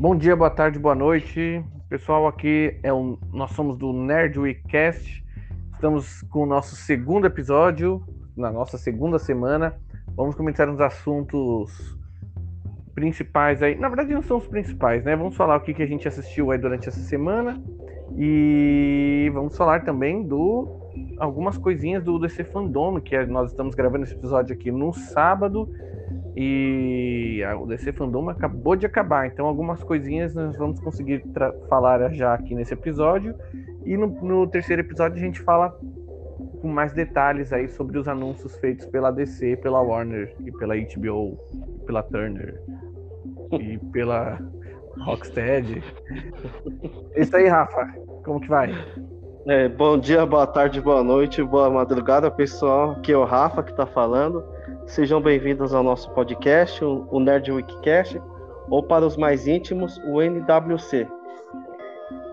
Bom dia, boa tarde, boa noite. Pessoal, aqui é o, nós somos do Nerd Weekcast. Estamos com o nosso segundo episódio, na nossa segunda semana. Vamos comentar uns assuntos principais aí. Na verdade, não são os principais, né? Vamos falar o que, que a gente assistiu aí durante essa semana. E vamos falar também do algumas coisinhas do DC Fandom, que é, nós estamos gravando esse episódio aqui no sábado. E o DC Fandom acabou de acabar, então algumas coisinhas nós vamos conseguir falar já aqui nesse episódio. E no, no, terceiro episódio a gente fala com mais detalhes aí sobre os anúncios feitos pela DC, pela Warner e pela HBO, pela Turner e pela Rocksteady. É isso aí, Rafa. Como que vai? É, bom dia, boa tarde, boa noite, boa madrugada, pessoal. Aqui é o Rafa que está falando. Sejam bem-vindos ao nosso podcast, o Nerd Wikicast, ou para os mais íntimos, o NWC.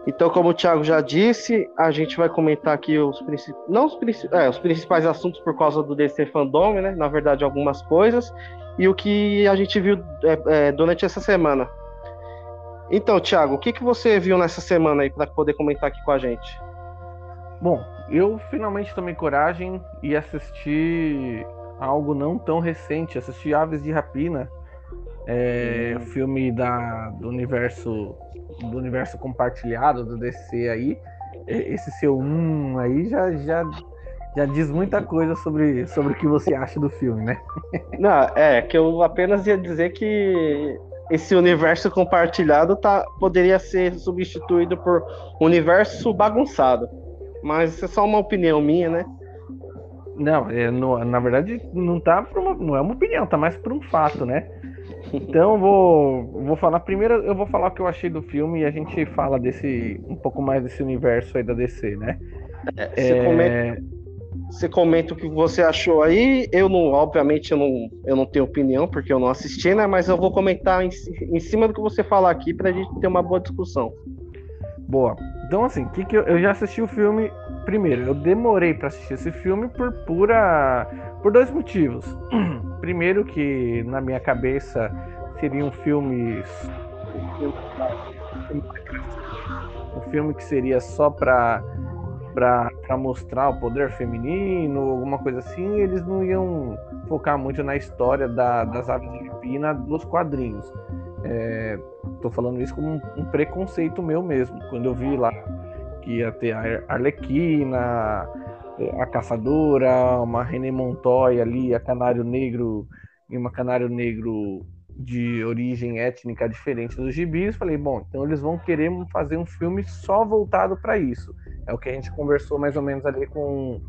Então, como o Thiago já disse, a gente vai comentar aqui os, não os, é, os principais assuntos por causa do DC Fandom, né? Na verdade, algumas coisas, e o que a gente viu é, é, durante essa semana. Então, Thiago, o que, que você viu nessa semana aí para poder comentar aqui com a gente? Bom, eu finalmente tomei coragem e assisti algo não tão recente. Assisti Aves de Rapina, é, hum. filme da, do universo do universo compartilhado do DC aí. Esse seu um aí já, já, já diz muita coisa sobre, sobre o que você acha do filme, né? Não, é que eu apenas ia dizer que esse universo compartilhado tá, poderia ser substituído por universo bagunçado. Mas isso é só uma opinião minha, né? Não, é, no, na verdade não tá uma, não é uma opinião, tá mais por um fato, né? Então vou vou falar primeiro, eu vou falar o que eu achei do filme e a gente fala desse um pouco mais desse universo aí da DC, né? É, você, é... comenta, você comenta o que você achou aí. Eu não, obviamente eu não, eu não tenho opinião porque eu não assisti, né? Mas eu vou comentar em, em cima do que você falar aqui pra gente ter uma boa discussão. Boa. Então assim, que que eu, eu já assisti o filme primeiro, eu demorei para assistir esse filme por pura por dois motivos. Primeiro que na minha cabeça seriam filmes um filme que seria só para para mostrar o poder feminino, alguma coisa assim, eles não iam focar muito na história da, das aves de rapina dos quadrinhos. É, tô falando isso como um, um preconceito meu mesmo. Quando eu vi lá que ia ter a Arlequina, a Caçadora, uma René Montoya ali, a Canário Negro e uma Canário Negro de origem étnica diferente dos gibis. Falei, bom, então eles vão querer fazer um filme só voltado para isso. É o que a gente conversou mais ou menos ali com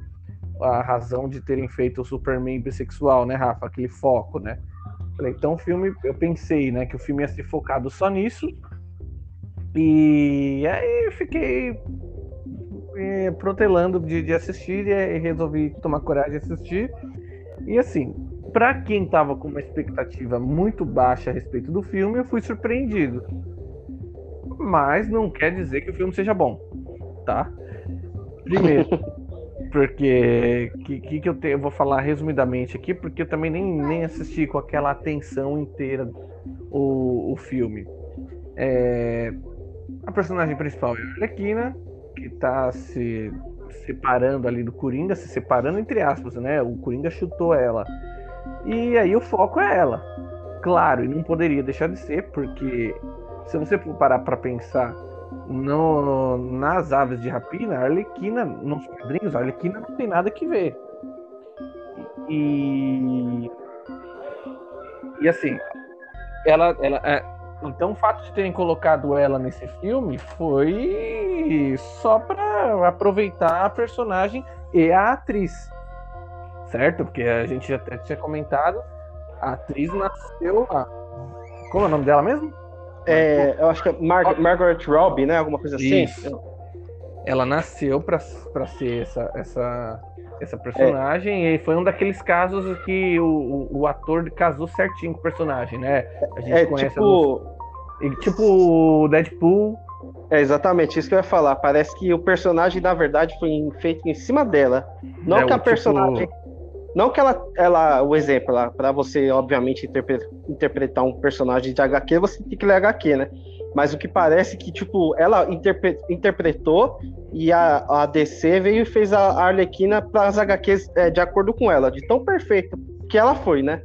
a razão de terem feito o Superman bissexual, né, Rafa? Aquele foco, né? Falei, então o filme, eu pensei, né, que o filme ia ser focado só nisso. E aí fiquei é, protelando de, de assistir e resolvi tomar coragem de assistir. E assim, para quem tava com uma expectativa muito baixa a respeito do filme, eu fui surpreendido. Mas não quer dizer que o filme seja bom, tá? Primeiro, porque que, que, que eu, te, eu vou falar resumidamente aqui, porque eu também nem, nem assisti com aquela atenção inteira o, o filme. É, a personagem principal é a Arlequina, que tá se separando ali do Coringa, se separando entre aspas, né? O Coringa chutou ela. E aí o foco é ela. Claro, e não poderia deixar de ser, porque se você parar para pensar no, nas aves de rapina, a Arlequina, nos quadrinhos, a Arlequina não tem nada que ver. E. E assim, ela, ela, é, então, o fato de terem colocado ela nesse filme foi só para aproveitar a personagem e a atriz, certo? Porque a gente já até tinha comentado, a atriz nasceu lá. Como é o nome dela mesmo? É, eu acho que é Mar Margaret Robbie, né? Alguma coisa assim. Isso. Ela nasceu para ser essa, essa, essa personagem é. e foi um daqueles casos que o, o, o, ator casou certinho com o personagem, né? A gente é, conhece tipo... A... tipo o Deadpool. É exatamente isso que eu ia falar. Parece que o personagem, na verdade, foi feito em cima dela. Não é, que a tipo personagem. Não que ela, ela o exemplo, para você, obviamente, interpretar, interpretar um personagem de HQ, você tem que ler HQ, né? Mas o que parece que, tipo, ela interpre, interpretou e a, a DC veio e fez a Arlequina para as HQs é, de acordo com ela, de tão perfeita que ela foi, né?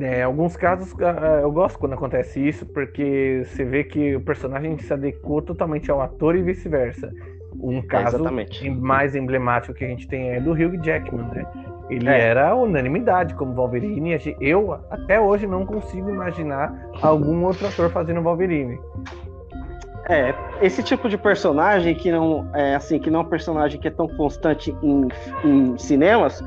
É, alguns casos eu gosto quando acontece isso, porque você vê que o personagem se adequou totalmente ao ator e vice-versa. Um caso é mais emblemático que a gente tem é do Hugh Jackman, né? Ele é. era unanimidade como Wolverine. Eu até hoje não consigo imaginar algum outro ator fazendo Wolverine. É, esse tipo de personagem que não é assim, que não é um personagem que é tão constante em, em cinemas,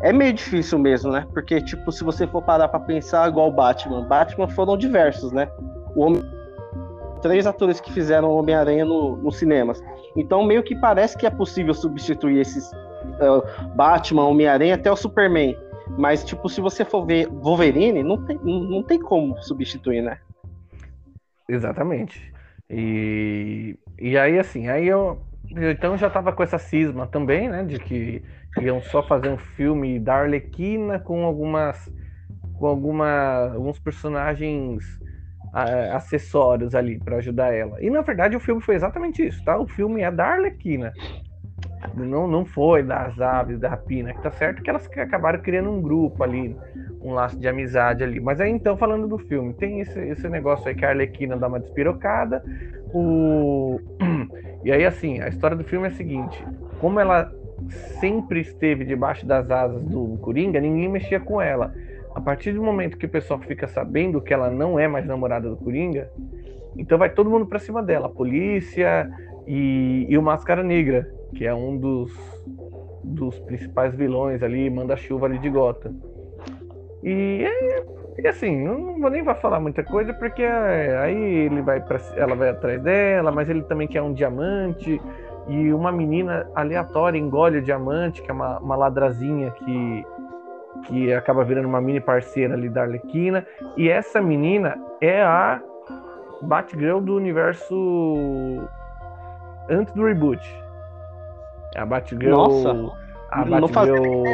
é meio difícil mesmo, né? Porque, tipo, se você for parar pra pensar igual Batman, Batman foram diversos, né? O Homem... Três atores que fizeram Homem-Aranha no, nos cinemas. Então, meio que parece que é possível substituir esses uh, Batman, Homem-Aranha, até o Superman. Mas, tipo, se você for ver Wolverine, não tem, não tem como substituir, né? Exatamente. E, e aí, assim, aí eu. Então já tava com essa cisma também, né? De que iam só fazer um filme da Arlequina com algumas. com alguma, alguns personagens acessórios ali para ajudar ela. E na verdade o filme foi exatamente isso, tá? O filme é da Arlequina. Não, não foi das aves da rapina, que tá certo que elas acabaram criando um grupo ali, um laço de amizade ali. Mas aí então, falando do filme, tem esse, esse negócio aí que a Arlequina dá uma despirocada. O... E aí, assim, a história do filme é a seguinte: como ela sempre esteve debaixo das asas do Coringa, ninguém mexia com ela. A partir do momento que o pessoal fica sabendo que ela não é mais namorada do Coringa, então vai todo mundo pra cima dela, a polícia e, e o Máscara Negra, que é um dos, dos principais vilões ali, manda-chuva ali de Gotham. E, e assim, não vou nem falar muita coisa, porque aí ele vai pra, ela vai atrás dela, mas ele também quer um diamante, e uma menina aleatória engole o diamante, que é uma, uma ladrazinha que, que acaba virando uma mini parceira ali da Arlequina, e essa menina é a Batgirl do universo antes do reboot. A Batgirl. Nossa! A Batgirl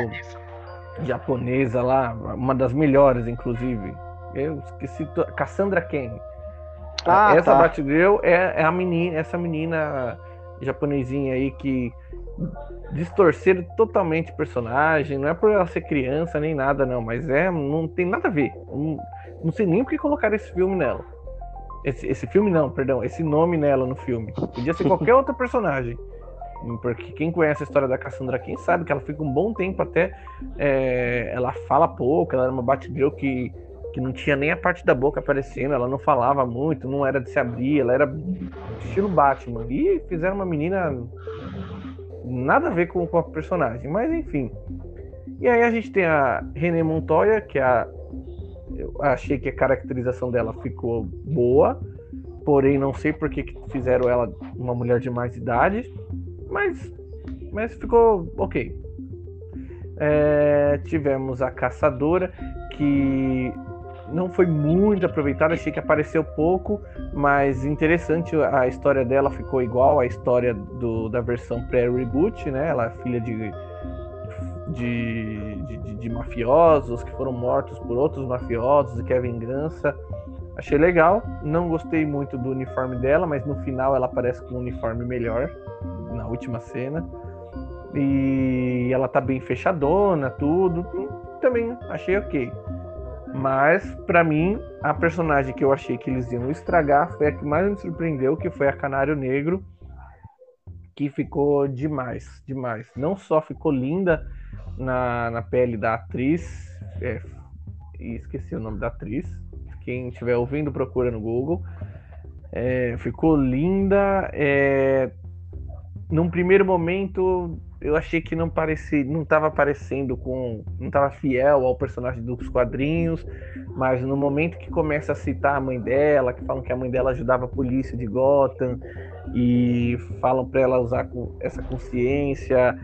japonesa lá, uma das melhores, inclusive. Eu esqueci. Cassandra Ken. Ah, essa tá. Batgirl é, é a menina, essa menina japonesinha aí que distorceram totalmente o personagem. Não é por ela ser criança nem nada, não, mas é não tem nada a ver. Não, não sei nem por que colocar esse filme nela. Esse, esse filme não, perdão, esse nome nela no filme. Podia ser qualquer outro personagem. Porque quem conhece a história da Cassandra quem sabe que ela fica um bom tempo até. É, ela fala pouco, ela era uma Batgirl que, que não tinha nem a parte da boca aparecendo, ela não falava muito, não era de se abrir, ela era estilo Batman. E fizeram uma menina nada a ver com, com a personagem, mas enfim. E aí a gente tem a René Montoya, que é a. Eu achei que a caracterização dela ficou boa, porém não sei por que fizeram ela uma mulher de mais idade. Mas, mas ficou ok. É, tivemos a Caçadora, que não foi muito aproveitada, achei que apareceu pouco, mas interessante a história dela ficou igual à história do, da versão pré-reboot, né? Ela é filha de, de, de, de, mafiosos que foram mortos por outros mafiosos e quer vingança. Achei legal, não gostei muito do uniforme dela, mas no final ela aparece com um uniforme melhor na última cena. E ela tá bem fechadona, tudo. Também achei ok. Mas, para mim, a personagem que eu achei que eles iam estragar foi a que mais me surpreendeu, que foi a Canário Negro, que ficou demais, demais. Não só ficou linda na, na pele da atriz, é, esqueci o nome da atriz. Quem estiver ouvindo, procura no Google. É, ficou linda. É, num primeiro momento eu achei que não parecia, não estava parecendo com, não estava fiel ao personagem dos quadrinhos, mas no momento que começa a citar a mãe dela, que falam que a mãe dela ajudava a polícia de Gotham e falam para ela usar essa consciência,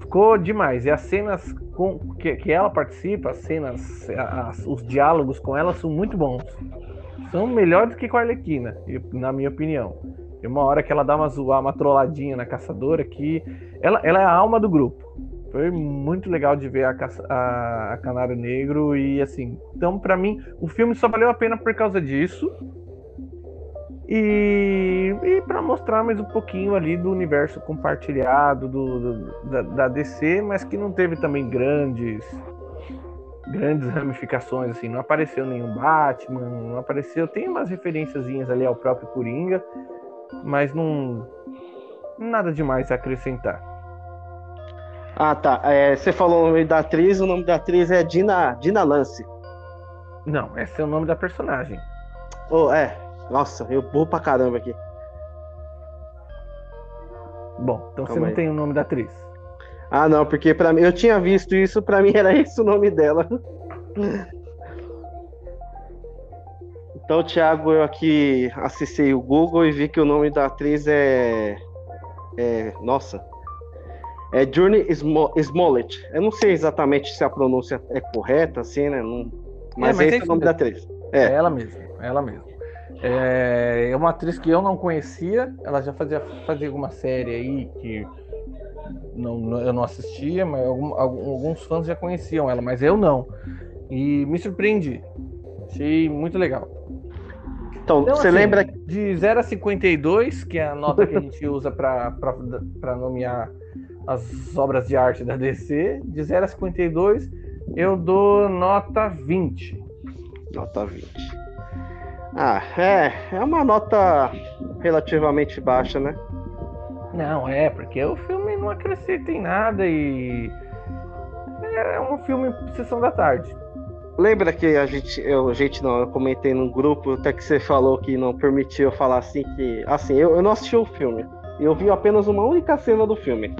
ficou demais. E as cenas com, que, que ela participa, as cenas, as, os diálogos com ela são muito bons, são melhores que com a Arlequina, na minha opinião. Tem uma hora que ela dá uma, zoar, uma trolladinha na caçadora que ela, ela é a alma do grupo. Foi muito legal de ver a, a, a Canário Negro e assim. Então, para mim, o filme só valeu a pena por causa disso. E, e para mostrar mais um pouquinho ali do universo compartilhado do, do da, da, DC, mas que não teve também grandes grandes ramificações assim, não apareceu nenhum Batman, não apareceu, tem umas referenciazinhas ali ao próprio Coringa, mas não nada demais a acrescentar. Ah, tá. É, você falou o nome da atriz, o nome da atriz é Dina, Dina Lance. Não, esse é o nome da personagem. Oh, é, nossa, eu burro pra caramba aqui. Bom, então Calma você não aí. tem o nome da atriz. Ah, não, porque para mim eu tinha visto isso, para mim era esse o nome dela. Então, Thiago, eu aqui acessei o Google e vi que o nome da atriz é. é nossa. É Journey Smollett. Eu não sei exatamente se a pronúncia é correta, assim, né? Não... Mas, é, mas esse é, é o nome da atriz. É. é ela mesma, é ela mesma. É, é uma atriz que eu não conhecia, ela já fazia, fazia alguma série aí que não, não, eu não assistia, mas algum, alguns fãs já conheciam ela, mas eu não. E me surpreendi. Achei muito legal. Então, então você assim, lembra. De 0 a 52, que é a nota que a gente usa para nomear as obras de arte da DC, de 0 a 52, eu dou nota 20. Nota 20. Ah, é, é uma nota relativamente baixa, né? Não, é, porque o filme não acrescenta em nada e. É um filme sessão da tarde. Lembra que a gente, eu, gente não, eu comentei num grupo, até que você falou que não permitiu eu falar assim que. Assim, eu, eu não assisti o filme. Eu vi apenas uma única cena do filme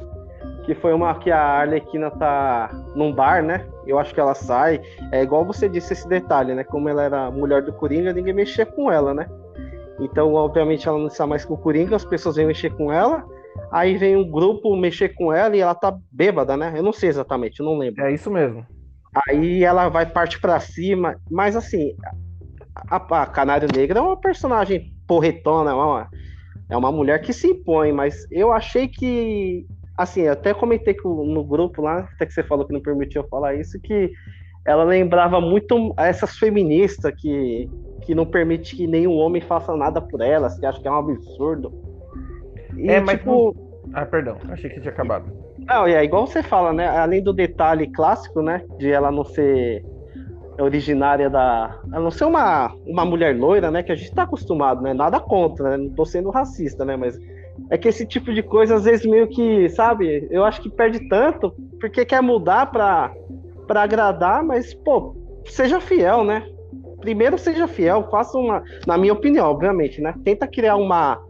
que foi uma que a Arlequina tá num bar, né? Eu acho que ela sai. É igual você disse esse detalhe, né? Como ela era mulher do Coringa, ninguém mexia com ela, né? Então, obviamente, ela não está mais com o Coringa, as pessoas vêm mexer com ela. Aí vem um grupo mexer com ela e ela tá bêbada, né? Eu não sei exatamente, eu não lembro. É isso mesmo. Aí ela vai parte para cima, mas assim, a, a Canário Negra é uma personagem porretona, é uma, é uma mulher que se impõe, mas eu achei que assim, eu até comentei que no grupo lá, até que você falou que não permitiu eu falar isso, que ela lembrava muito essas feministas que, que não permite que nenhum homem faça nada por elas, que acho que é um absurdo. E, é, mas tipo... Ah, perdão, achei que tinha acabado. Não, e é igual você fala, né? Além do detalhe clássico, né? De ela não ser originária da. Ela não ser uma, uma mulher loira, né? Que a gente tá acostumado, né? Nada contra, né? Não tô sendo racista, né? Mas é que esse tipo de coisa, às vezes, meio que, sabe, eu acho que perde tanto, porque quer mudar pra, pra agradar, mas, pô, seja fiel, né? Primeiro seja fiel, faça uma, na minha opinião, obviamente, né? Tenta criar uma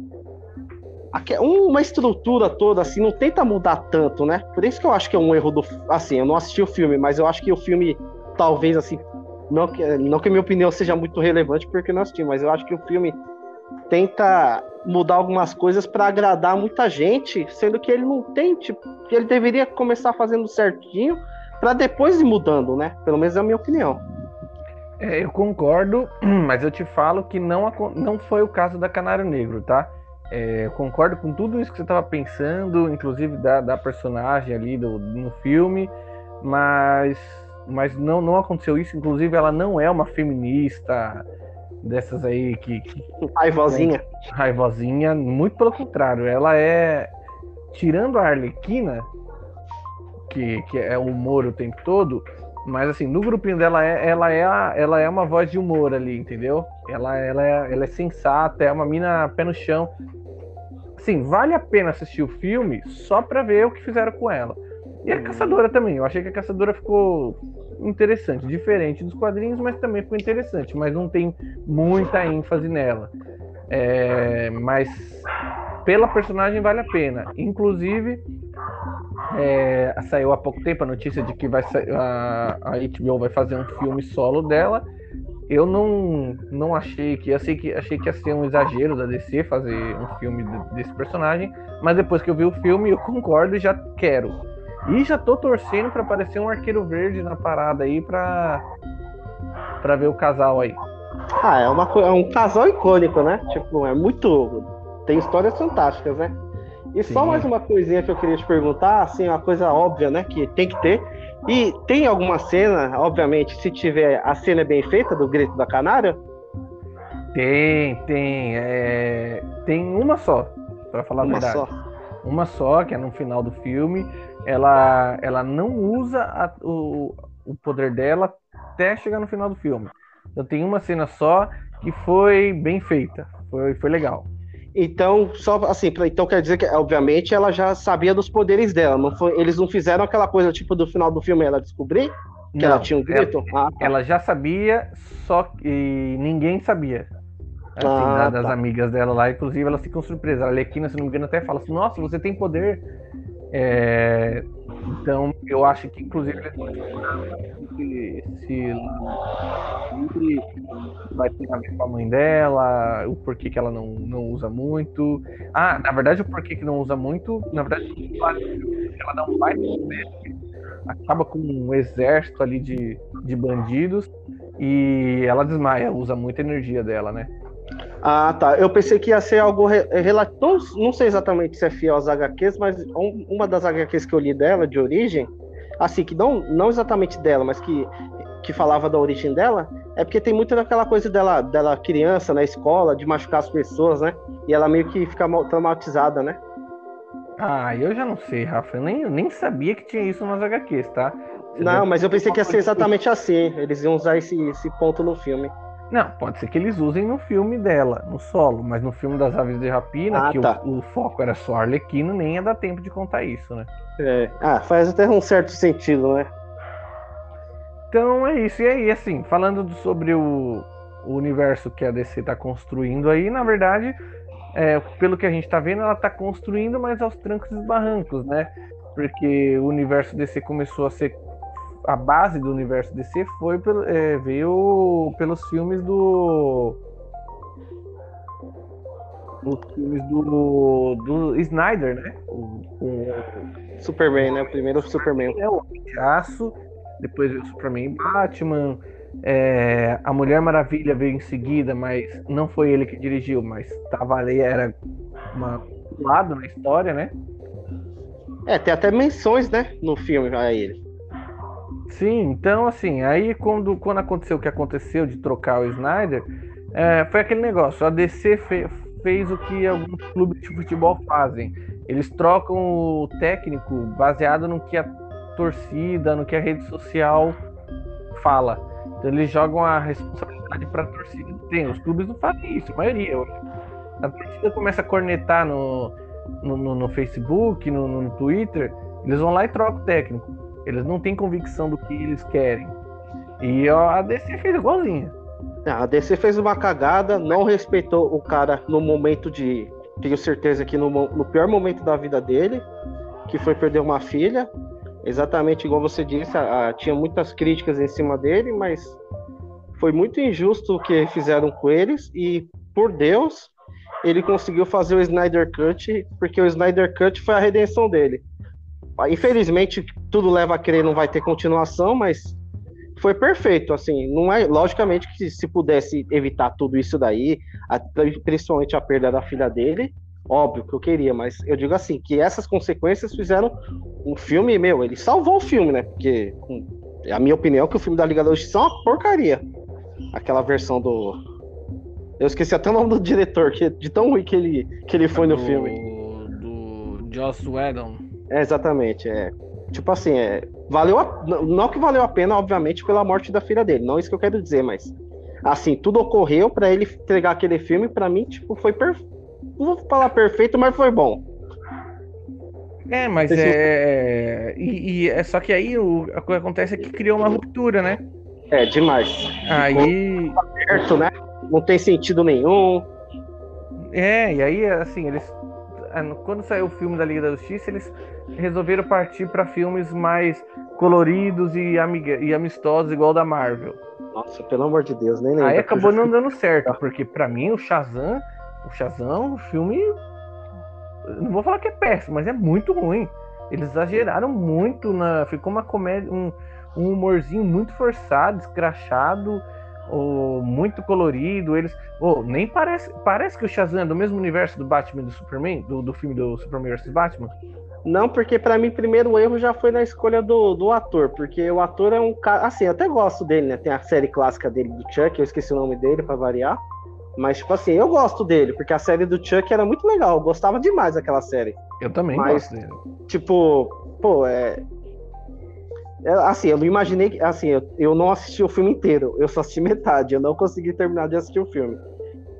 uma estrutura toda assim, não tenta mudar tanto, né? Por isso que eu acho que é um erro do assim, eu não assisti o filme, mas eu acho que o filme talvez assim, não que, não que a minha opinião seja muito relevante porque não assisti, mas eu acho que o filme tenta mudar algumas coisas para agradar muita gente, sendo que ele não tem, tipo, que ele deveria começar fazendo certinho para depois ir mudando, né? Pelo menos é a minha opinião. É, eu concordo, mas eu te falo que não, não foi o caso da Canário Negro, tá? É, eu concordo com tudo isso que você estava pensando, inclusive da, da personagem ali do, no filme, mas, mas não, não aconteceu isso. Inclusive, ela não é uma feminista, dessas aí que. que raivosinha. É, raivosinha, muito pelo contrário. Ela é. Tirando a Arlequina, que, que é o humor o tempo todo, mas assim, no grupinho dela, é, ela, é a, ela é uma voz de humor ali, entendeu? Ela, ela, é, ela é sensata, é uma mina pé no chão. Assim, vale a pena assistir o filme só pra ver o que fizeram com ela. E a Caçadora também. Eu achei que a Caçadora ficou interessante, diferente dos quadrinhos, mas também ficou interessante, mas não tem muita ênfase nela. É, mas pela personagem vale a pena. Inclusive, é, saiu há pouco tempo a notícia de que vai a, a HBO vai fazer um filme solo dela. Eu não, não achei que. Achei que achei que ia ser um exagero da DC fazer um filme desse personagem, mas depois que eu vi o filme, eu concordo e já quero. E já tô torcendo para aparecer um arqueiro verde na parada aí pra, pra ver o casal aí. Ah, é, uma, é um casal icônico, né? Tipo, é muito. Tem histórias fantásticas, né? E Sim. só mais uma coisinha que eu queria te perguntar, assim, uma coisa óbvia, né? Que tem que ter. E tem alguma cena, obviamente, se tiver a cena é bem feita do grito da canária? Tem, tem. É... Tem uma só, para falar uma a verdade. Só. Uma só, que é no final do filme. Ela, ela não usa a, o, o poder dela até chegar no final do filme. Então tem uma cena só que foi bem feita. Foi, foi legal. Então, só assim, então quer dizer que, obviamente, ela já sabia dos poderes dela. Não foi, eles não fizeram aquela coisa tipo do final do filme ela descobrir que não, ela tinha um grito? Ela, ah, tá. ela já sabia, só que ninguém sabia. Assim, ah, das tá. amigas dela lá, inclusive elas ficam surpresas. A Alequina, se não me engano, até fala assim: Nossa, você tem poder. É, então, eu acho que, inclusive, se, se vai ter a ver com a mãe dela, o porquê que ela não, não usa muito. Ah, na verdade, o porquê que não usa muito, na verdade, ela um baita acaba com um exército ali de, de bandidos e ela desmaia, usa muita energia dela, né? Ah, tá. Eu pensei que ia ser algo relativo. Não sei exatamente se é fiel às HQs, mas uma das HQs que eu li dela, de origem, assim, que não, não exatamente dela, mas que, que falava da origem dela, é porque tem muito daquela coisa dela, dela criança na escola, de machucar as pessoas, né? E ela meio que fica traumatizada, né? Ah, eu já não sei, Rafa. Eu nem, nem sabia que tinha isso nas HQs, tá? Você não, mas eu pensei que ia ser exatamente assim. Eles iam usar esse, esse ponto no filme. Não, pode ser que eles usem no filme dela, no solo, mas no filme das Aves de Rapina, ah, que tá. o, o, foco era só Arlequino, nem ia dar tempo de contar isso, né? É. Ah, faz até um certo sentido, né? Então é isso. E aí, assim, falando sobre o, o universo que a DC está construindo aí, na verdade, é, pelo que a gente está vendo, ela está construindo, mas aos trancos e barrancos, né? Porque o universo DC começou a ser a base do universo DC foi pelo, é, veio pelos filmes do os filmes do, do Snyder, né? O, o Superman, né? O primeiro Superman. É o Aço, depois veio o Superman Batman. É, a Mulher Maravilha veio em seguida, mas não foi ele que dirigiu, mas tava ali, era uma, um lado na história, né? É, tem até menções, né, no filme a ele. Sim, então assim, aí quando, quando aconteceu o que aconteceu de trocar o Snyder, é, foi aquele negócio, a DC fe, fez o que alguns clubes de futebol fazem. Eles trocam o técnico baseado no que a torcida, no que a rede social fala. Então eles jogam a responsabilidade para a torcida. Tem, os clubes não fazem isso, a maioria. A torcida começa a cornetar no, no, no, no Facebook, no, no Twitter, eles vão lá e trocam o técnico. Eles não têm convicção do que eles querem. E a DC fez igualzinho. A DC fez uma cagada, não respeitou o cara no momento de. Tenho certeza que no, no pior momento da vida dele, que foi perder uma filha. Exatamente igual você disse, a, a, tinha muitas críticas em cima dele, mas foi muito injusto o que fizeram com eles. E por Deus, ele conseguiu fazer o Snyder Cut, porque o Snyder Cut foi a redenção dele. Infelizmente, tudo leva a crer não vai ter continuação, mas foi perfeito, assim, não é, logicamente que se pudesse evitar tudo isso daí, a, principalmente a perda da filha dele, óbvio que eu queria, mas eu digo assim, que essas consequências fizeram um filme, meu, ele salvou o filme, né, porque a minha opinião é que o filme da Liga da Justiça é uma porcaria, aquela versão do... Eu esqueci até o nome do diretor, que, de tão ruim que ele, que ele foi do, no filme. Do Joss Whedon. É, exatamente, é. Tipo assim, é, valeu a, não que valeu a pena, obviamente, pela morte da filha dele, não é isso que eu quero dizer, mas assim, tudo ocorreu para ele entregar aquele filme, para mim, tipo, foi perfeito. Não vou falar perfeito, mas foi bom. É, mas é. E, e, é só que aí o, que acontece é que criou uma ruptura, né? É, demais. Aí. Aberto, né? Não tem sentido nenhum. É, e aí, assim, eles é, quando saiu o filme da Liga da Justiça, eles resolveram partir para filmes mais coloridos e, e amistosos, igual da Marvel. Nossa, pelo amor de Deus, nem lembro. Aí acabou não dando certo, porque para mim o Shazam, o Shazam, o filme, não vou falar que é péssimo, mas é muito ruim. Eles exageraram muito na, ficou uma comédia, um, um humorzinho muito forçado, escrachado. oh, muito colorido. Eles. Oh, nem parece. Parece que o Shazam é do mesmo universo do Batman e do Superman, do, do filme do Superman vs Batman. Não, porque para mim, primeiro erro já foi na escolha do, do ator, porque o ator é um cara. Assim, eu até gosto dele, né? Tem a série clássica dele do Chuck, eu esqueci o nome dele para variar. Mas, tipo assim, eu gosto dele, porque a série do Chuck era muito legal, eu gostava demais daquela série. Eu também Mas, gosto dele. Tipo, pô, é. é assim, eu não imaginei. Assim, eu, eu não assisti o filme inteiro, eu só assisti metade, eu não consegui terminar de assistir o filme.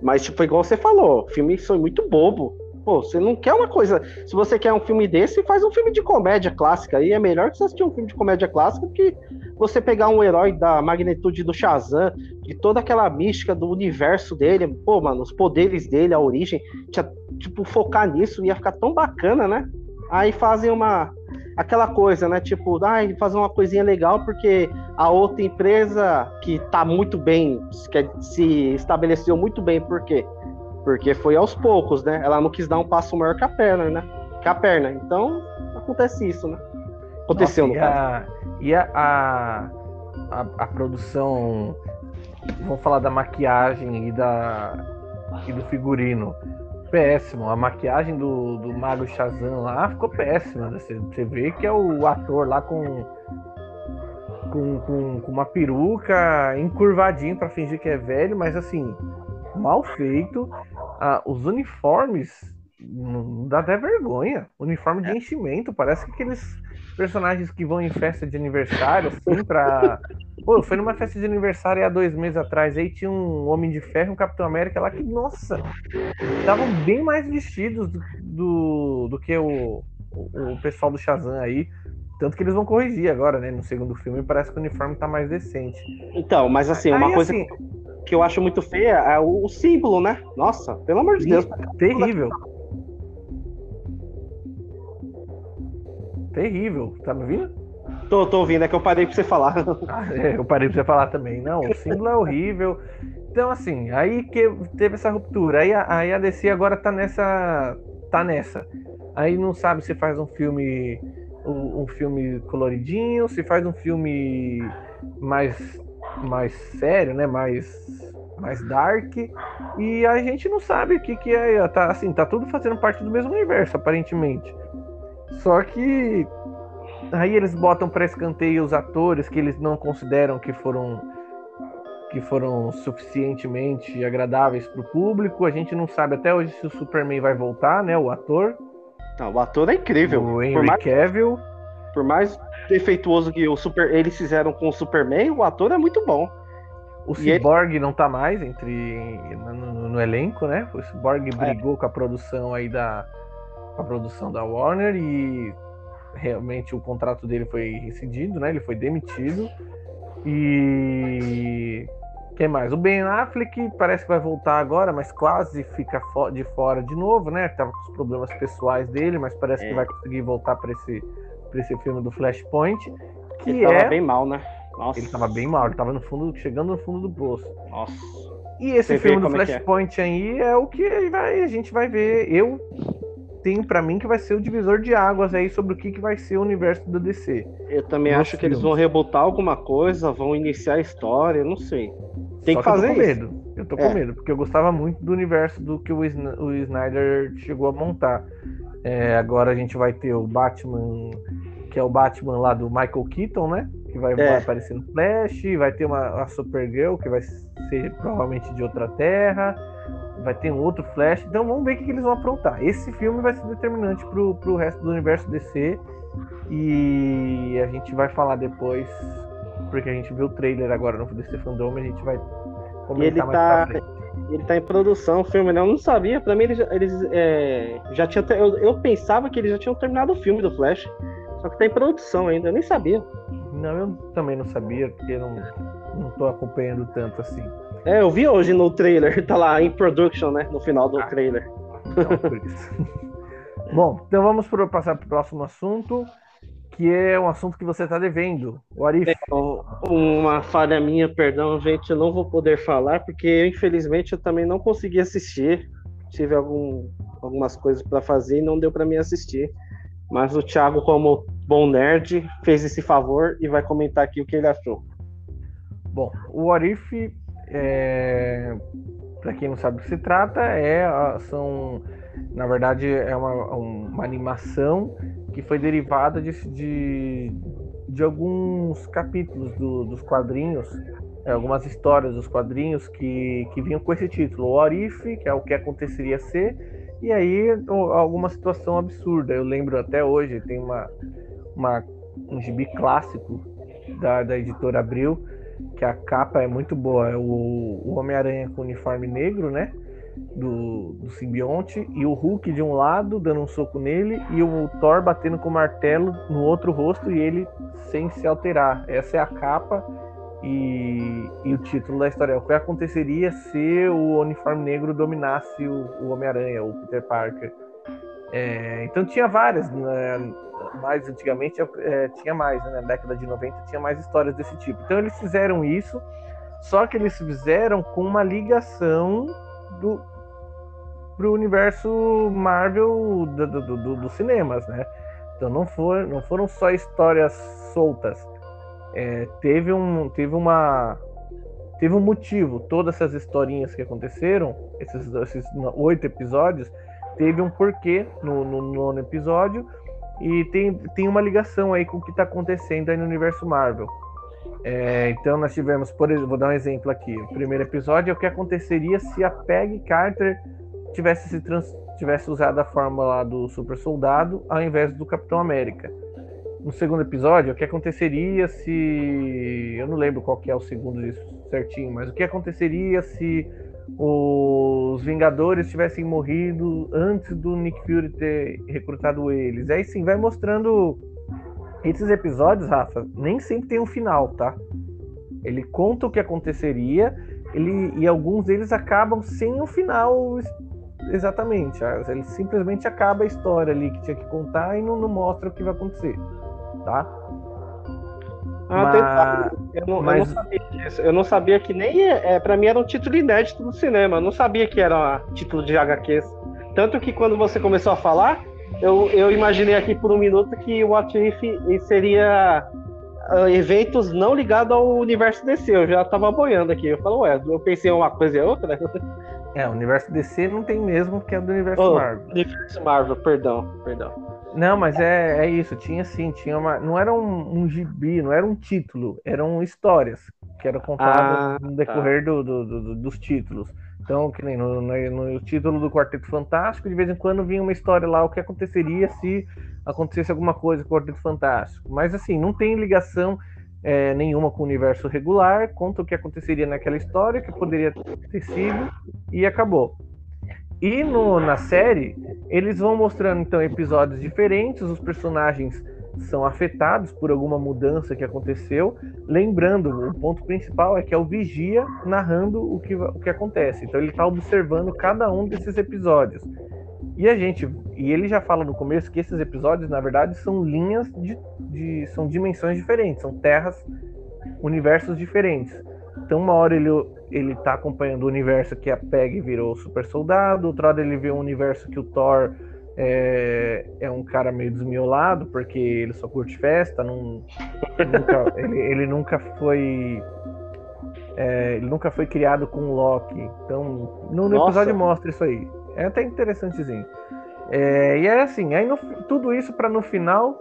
Mas, tipo, igual você falou, o filme foi muito bobo. Pô, você não quer uma coisa. Se você quer um filme desse, faz um filme de comédia clássica. E é melhor que você assistir um filme de comédia clássica que você pegar um herói da magnitude do Shazam, de toda aquela mística do universo dele. Pô, mano, os poderes dele, a origem. Tipo, focar nisso ia ficar tão bacana, né? Aí fazem uma. Aquela coisa, né? Tipo, ah, fazer uma coisinha legal porque a outra empresa que tá muito bem, que se estabeleceu muito bem, por quê? Porque foi aos poucos, né? Ela não quis dar um passo maior que a perna, né? Que a perna. Então, acontece isso, né? Aconteceu Nossa, no e caso. A, e a, a, a, a, produção. Vamos falar da maquiagem e, da, e do figurino. Péssimo. A maquiagem do, do Mago Shazam lá ficou péssima. Né? Você, você vê que é o ator lá com com, com, com, uma peruca encurvadinho para fingir que é velho, mas assim, mal feito. Ah, os uniformes não dá até vergonha. Uniforme de é. enchimento, parece que aqueles personagens que vão em festa de aniversário, assim, pra. Pô, foi numa festa de aniversário há dois meses atrás, aí tinha um Homem de Ferro um Capitão América lá que, nossa, estavam bem mais vestidos do, do, do que o, o, o, pessoal do Shazam aí. Tanto que eles vão corrigir agora, né? No segundo filme, parece que o uniforme tá mais decente. Então, mas assim, uma aí, coisa. Assim, que eu acho muito feia é o, o símbolo, né? Nossa, pelo amor de Deus. Terrível. Terrível. Tá me ouvindo? Tô, tô ouvindo, é que eu parei pra você falar. Ah, é, eu parei pra você falar também. Não, o símbolo é horrível. Então, assim, aí que teve essa ruptura. Aí, aí a DC agora tá nessa. tá nessa. Aí não sabe se faz um filme. Um, um filme coloridinho, se faz um filme mais mais sério, né? Mais, mais dark. E a gente não sabe o que, que é. Tá, assim, tá tudo fazendo parte do mesmo universo, aparentemente. Só que aí eles botam para escanteio os atores que eles não consideram que foram que foram suficientemente agradáveis para o público. A gente não sabe até hoje se o Superman vai voltar, né? O ator. Não, o ator é incrível. O Henry por mais, Cavill. Por mais defeituoso que o super, eles fizeram com o Superman, o ator é muito bom. O e Cyborg ele... não tá mais entre no, no, no, elenco, né? O Cyborg é. brigou com a produção aí da a produção da Warner e realmente o contrato dele foi rescindido, né? Ele foi demitido. E quem mais? O Ben Affleck parece que vai voltar agora, mas quase fica de fora de novo, né? Tava com os problemas pessoais dele, mas parece é. que vai conseguir voltar para esse pra esse filme do Flashpoint. Que ele é... tava bem mal, né? Nossa. Ele tava bem mal, ele tava no fundo, chegando no fundo do poço. Nossa. E esse Você filme do é é. Flashpoint é aí é o que vai, a gente vai ver. Eu tenho para mim que vai ser o divisor de águas aí sobre o que, que vai ser o universo do DC. Eu também acho filmes. que eles vão rebutar alguma coisa, vão iniciar a história, não sei. Tem Só que fazer que eu tô com isso. medo. Eu tô é. com medo, porque eu gostava muito do universo do que o, o Snyder chegou a montar. É, agora a gente vai ter o Batman, que é o Batman lá do Michael Keaton, né? Que vai, é. vai aparecer no Flash, vai ter uma a Supergirl, que vai ser provavelmente de outra terra, vai ter um outro Flash. Então vamos ver o que, que eles vão aprontar. Esse filme vai ser determinante pro, pro resto do universo DC. E a gente vai falar depois, porque a gente viu o trailer agora no DC Fandom, a gente vai comentar ele mais tá... pra frente ele tá em produção o filme, né? Eu não sabia. Pra mim, eles, eles é, já tinham. Eu, eu, pensava que eles já tinham terminado o filme do Flash. Só que tá em produção ainda, eu nem sabia. Não, eu também não sabia, porque não, não tô acompanhando tanto assim. É, eu vi hoje no trailer, tá lá em production, né? No final do ah, trailer. Então, por isso. Bom, então vamos pro, passar pro próximo assunto que é um assunto que você está devendo. O Arif. É, uma falha minha, perdão, gente, eu não vou poder falar, porque infelizmente eu também não consegui assistir. Tive algum, algumas coisas para fazer e não deu para mim assistir. Mas o Thiago, como bom nerd, fez esse favor e vai comentar aqui o que ele achou. Bom, o Arif é, para quem não sabe o que se trata, é são na verdade é uma, uma animação que foi derivada de, de, de alguns capítulos do, dos quadrinhos, é, algumas histórias dos quadrinhos que, que vinham com esse título, o Orif, que é o que aconteceria ser, e aí alguma situação absurda. Eu lembro até hoje, tem uma, uma um gibi clássico da, da editora Abril, que a capa é muito boa. É o, o Homem-Aranha com uniforme negro, né? Do, do simbionte, e o Hulk de um lado dando um soco nele, e o Thor batendo com o martelo no outro rosto e ele sem se alterar. Essa é a capa e, e o título da história. O que aconteceria se o uniforme negro dominasse o, o Homem-Aranha, o Peter Parker? É, então tinha várias, né? mais antigamente é, tinha mais, né? na década de 90 tinha mais histórias desse tipo. Então eles fizeram isso, só que eles fizeram com uma ligação do pro universo Marvel do, do, do, dos cinemas, né? Então não, for, não foram só histórias soltas. É, teve um teve uma teve um motivo. Todas essas historinhas que aconteceram, esses, esses oito episódios, teve um porquê no, no nono episódio e tem, tem uma ligação aí com o que está acontecendo aí no universo Marvel. É, então nós tivemos, por exemplo, vou dar um exemplo aqui. O primeiro episódio é o que aconteceria se a Peggy Carter tivesse se trans, tivesse usado a fórmula do super soldado ao invés do Capitão América. No segundo episódio, o que aconteceria se eu não lembro qual que é o segundo disso certinho, mas o que aconteceria se os Vingadores tivessem morrido antes do Nick Fury ter recrutado eles. Aí sim, vai mostrando. Esses episódios, Rafa, nem sempre tem um final, tá? Ele conta o que aconteceria ele, e alguns deles acabam sem um final exatamente. Ah, ele simplesmente acaba a história ali que tinha que contar e não, não mostra o que vai acontecer, tá? Ah, mas, eu, não, mas... eu, não, sabia disso. Eu não sabia que nem. É, é para mim era um título inédito do cinema. Eu não sabia que era um título de HQs. Tanto que quando você começou a falar, eu, eu imaginei aqui por um minuto que o What If seria uh, eventos não ligados ao universo DC. Eu já tava boiando aqui. Eu falo, ué, eu pensei em uma coisa e outra. É, o universo DC não tem mesmo, que é do universo oh, Marvel. Universo Marvel, perdão, perdão. Não, mas é, é isso, tinha sim, tinha uma. Não era um, um gibi, não era um título, eram histórias que eram contadas ah, no decorrer tá. do, do, do, dos títulos. Então, que nem no, no, no, título do Quarteto Fantástico, de vez em quando vinha uma história lá, o que aconteceria se acontecesse alguma coisa com o Quarteto Fantástico. Mas assim, não tem ligação é, nenhuma com o universo regular, conta o que aconteceria naquela história, que poderia ter sido, e acabou. E no, na série, eles vão mostrando então episódios diferentes, os personagens são afetados por alguma mudança que aconteceu. Lembrando, o ponto principal é que é o vigia narrando o que, o que acontece. Então ele está observando cada um desses episódios. E a gente, e ele já fala no começo que esses episódios, na verdade, são linhas de, de são dimensões diferentes, são terras, universos diferentes. Então, uma hora ele, ele tá acompanhando o universo que a Peg virou super soldado, outra hora ele vê um universo que o Thor é, é um cara meio desmiolado, porque ele só curte festa, não, nunca, ele, ele nunca foi. É, ele nunca foi criado com o Loki. Então, no, no episódio mostra isso aí. É até interessantezinho. É, e é assim, aí no, tudo isso para no final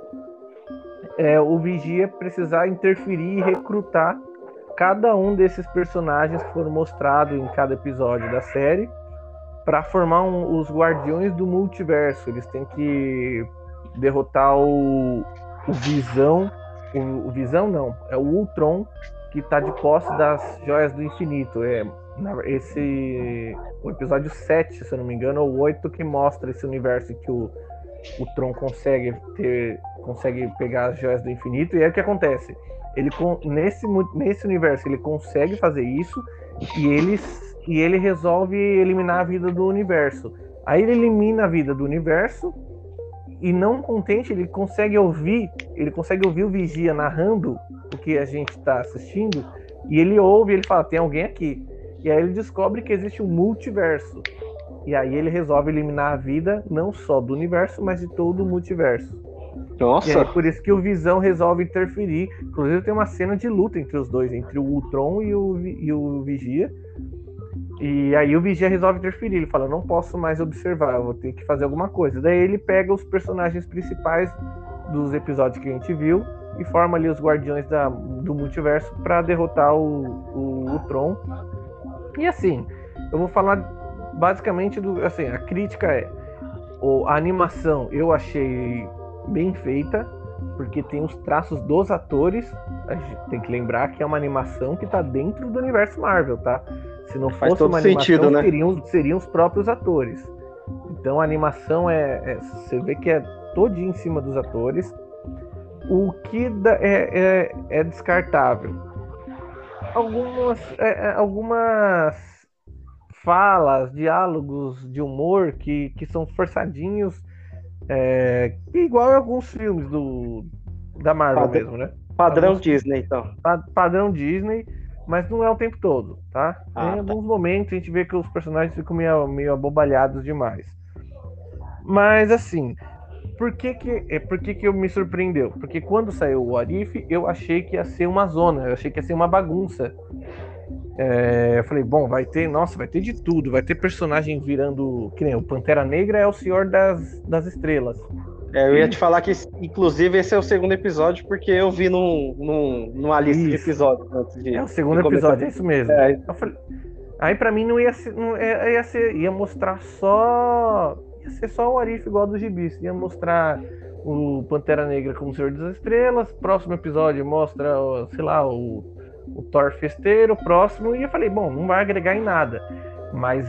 é, o Vigia precisar interferir e recrutar cada um desses personagens que foram mostrados em cada episódio da série para formar um, os guardiões do multiverso. Eles têm que derrotar o, o Visão. O, o, Visão não, é o Ultron que está de posse das joias do infinito. É esse o episódio 7, se eu não me engano, ou 8 que mostra esse universo que o, o Tron consegue ter consegue pegar as joias do infinito e é o que acontece ele nesse, nesse universo ele consegue fazer isso e ele, e ele resolve eliminar a vida do universo. Aí ele elimina a vida do universo e não contente, ele consegue ouvir, ele consegue ouvir o vigia narrando o que a gente está assistindo e ele ouve, ele fala, tem alguém aqui. E aí ele descobre que existe um multiverso. E aí ele resolve eliminar a vida não só do universo, mas de todo o multiverso. Nossa! E é por isso que o Visão resolve interferir. Inclusive tem uma cena de luta entre os dois, entre o Ultron e o, e o Vigia. E aí o Vigia resolve interferir. Ele fala: não posso mais observar, eu vou ter que fazer alguma coisa. Daí ele pega os personagens principais dos episódios que a gente viu e forma ali os Guardiões da, do Multiverso para derrotar o, o, o Tron. E assim, eu vou falar basicamente do. Assim, a crítica é. A animação eu achei bem feita, porque tem os traços dos atores. A gente tem que lembrar que é uma animação que está dentro do universo Marvel, tá? Se não fosse uma animação, sentido, né? seriam, seriam os próprios atores. Então a animação é, é, Você vê que é todinho em cima dos atores. O que é, é, é descartável? Algumas, é, é, algumas falas, diálogos de humor que, que são forçadinhos, é, igual em alguns filmes do, da Marvel mesmo, né? Padrão alguns, Disney, então. Padrão Disney, mas não é o tempo todo, tá? Ah, em tá. alguns momentos a gente vê que os personagens ficam meio, meio abobalhados demais. Mas assim, por que que, é, por que que eu me surpreendeu? Porque quando saiu o Arif, eu achei que ia ser uma zona, eu achei que ia ser uma bagunça. É, eu falei, bom, vai ter, nossa, vai ter de tudo, vai ter personagem virando, que nem o Pantera Negra é o Senhor das, das Estrelas. É, eu ia te falar que, inclusive, esse é o segundo episódio, porque eu vi num, num, numa lista isso. de episódios antes de. É o segundo episódio, é isso mesmo. É. Falei, aí pra mim não ia ser, não, é, ia ser. Ia mostrar só ia ser só o Arif igual do Gibis. Ia mostrar o Pantera Negra como Senhor das Estrelas. Próximo episódio mostra, sei lá, o, o Thor Festeiro. Próximo. E eu falei, bom, não vai agregar em nada. Mas,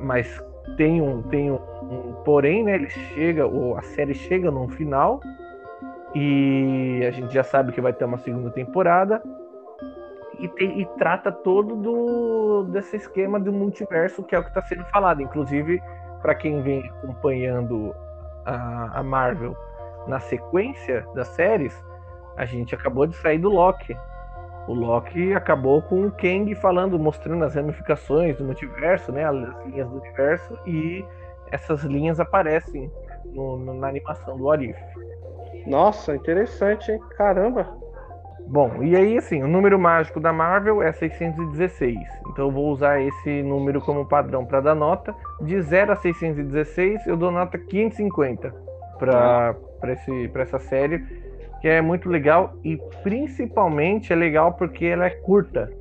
mas tem um, tem um, um porém, né? Ele chega, a série chega no final. E a gente já sabe que vai ter uma segunda temporada. E, tem, e, trata todo do, desse esquema do multiverso que é o que está sendo falado. Inclusive, para quem vem acompanhando a, a, Marvel na sequência das séries, a gente acabou de sair do Loki. O Loki acabou com o Kang falando, mostrando as ramificações do multiverso, né, as linhas do universo, e essas linhas aparecem no, no, na animação do Arif. Nossa, interessante, hein? Caramba! Bom, e aí assim, o número mágico da Marvel é 616. Então eu vou usar esse número como padrão para dar nota. De 0 a 616, eu dou nota 550 para essa série, que é muito legal e principalmente é legal porque ela é curta.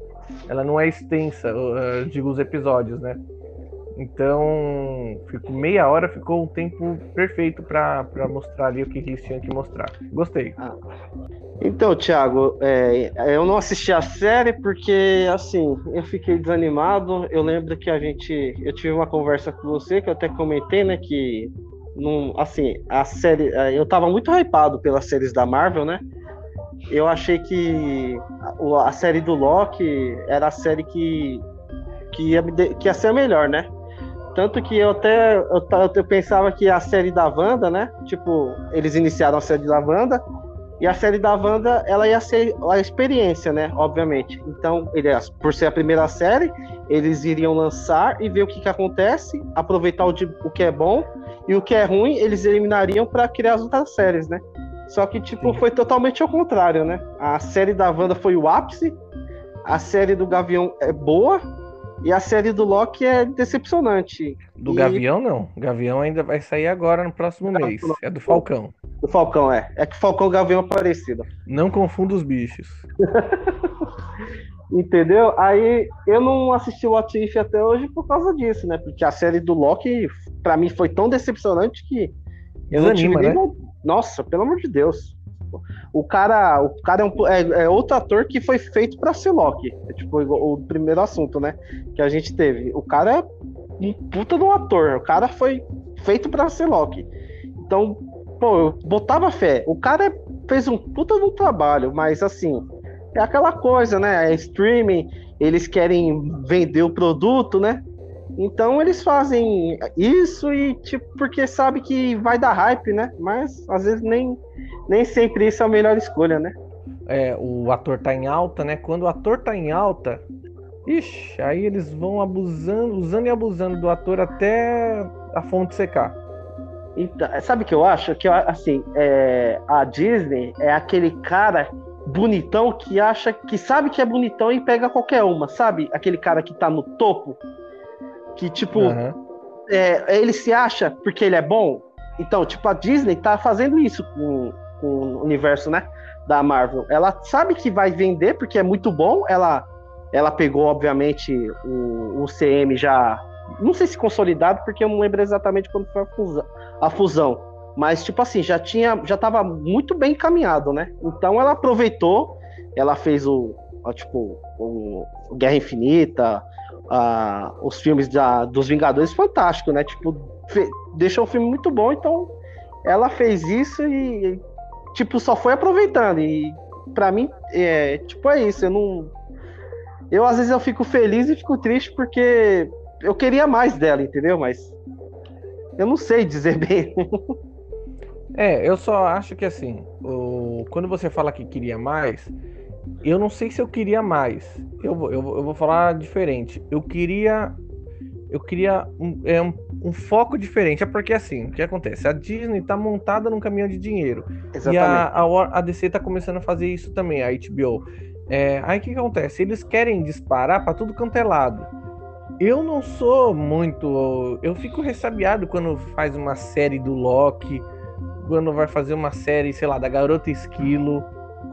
Ela não é extensa, digo os episódios, né? Então, ficou meia hora ficou um tempo perfeito para mostrar ali o que eles tinham que mostrar. Gostei. Ah. Então, Thiago, é, eu não assisti a série porque, assim, eu fiquei desanimado. Eu lembro que a gente, eu tive uma conversa com você que eu até comentei, né, que, num, assim, a série, é, eu tava muito hypado pelas séries da Marvel, né? Eu achei que a, série do Loki era a série que que ia, que ia ser a melhor, né? Tanto que eu até eu, eu pensava que a série da Wanda, né? Tipo, eles iniciaram a série da Wanda e a série da Wanda, ela ia ser a experiência, né? Obviamente. Então, ele, por ser a primeira série, eles iriam lançar e ver o que, que acontece, aproveitar o, de, o que é bom e o que é ruim, eles eliminariam para criar as outras séries, né? Só que, tipo, Sim. foi totalmente ao contrário, né? A série da Wanda foi o ápice, a série do Gavião é boa, e a série do Loki é decepcionante. Do e... Gavião, não. Gavião ainda vai sair agora no próximo não, mês. Não. É do Falcão. Do Falcão, é. É que Falcão e Gavião é parecido. Não confunda os bichos. Entendeu? Aí eu não assisti o What If até hoje por causa disso, né? Porque a série do Loki, pra mim, foi tão decepcionante que eu Desanima, não tive nem. Né? Nossa, pelo amor de Deus. O cara, o cara é, um, é, é outro ator que foi feito para ser Loki. É tipo o, o, primeiro assunto, né? Que a gente teve. O cara é um puta de um ator. O cara foi feito para ser Loki. Então, pô, eu botava fé. O cara fez um puta de um trabalho, mas assim, é aquela coisa, né? É streaming, eles querem vender o produto, né? Então eles fazem isso e tipo porque sabe que vai dar hype, né? Mas às vezes nem, nem sempre isso é a melhor escolha, né? É, o ator tá em alta, né? Quando o ator tá em alta, ixi, aí eles vão abusando, usando e abusando do ator até a fonte secar. Então, sabe o que eu acho? Que assim, é, a Disney é aquele cara bonitão que acha que sabe que é bonitão e pega qualquer uma, sabe? Aquele cara que tá no topo, que tipo, uhum. é, ele se acha porque ele é bom. Então, tipo, a Disney tá fazendo isso com, com o universo, né? Da Marvel. Ela sabe que vai vender porque é muito bom. Ela, ela pegou, obviamente, o, o CM já não sei se consolidado, porque eu não lembro exatamente quando foi a fusão, a fusão. Mas, tipo assim, já tinha, já tava muito bem encaminhado, né? Então ela aproveitou, ela fez o, tipo, o, o Guerra Infinita, os filmes da, dos Vingadores fantástico, né? Tipo, deixou o filme muito bom, então ela fez isso e, tipo, só foi aproveitando. E para mim, é, tipo, é isso. Eu não. Eu às vezes eu fico feliz e fico triste porque eu queria mais dela, entendeu? Mas eu não sei dizer bem. é, eu só acho que assim, o... quando você fala que queria mais, eu não sei se eu queria mais. Eu vou, eu eu vou falar diferente. Eu queria. Eu queria um, é, um, um, foco diferente. É porque assim, o que acontece? A Disney tá montada num caminhão de dinheiro. Exatamente. E a, a, a DC tá começando a fazer isso também, a HBO. É, aí o que, que acontece? Eles querem disparar para tudo quanto é lado. Eu não sou muito. Eu fico ressabiado quando faz uma série do Loki, quando vai fazer uma série, sei lá, da Garota Esquilo,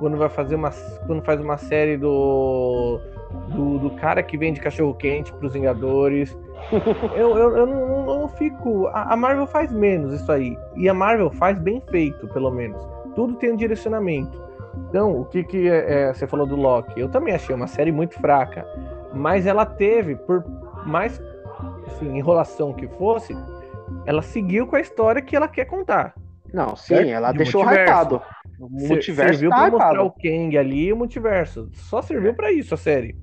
quando vai fazer uma. Quando faz uma série do. Do, do cara que vende cachorro quente para os Vingadores. eu, eu, eu, não, eu não fico. A, a Marvel faz menos isso aí. E a Marvel faz bem feito, pelo menos. Tudo tem um direcionamento. Então, o que, que é, é, você falou do Loki? Eu também achei uma série muito fraca. Mas ela teve, por mais assim, enrolação que fosse, ela seguiu com a história que ela quer contar. Não, sim, certo? ela De deixou hypado. O multiverso serviu tá para mostrar o Kang ali e o multiverso. Só serviu para isso a série.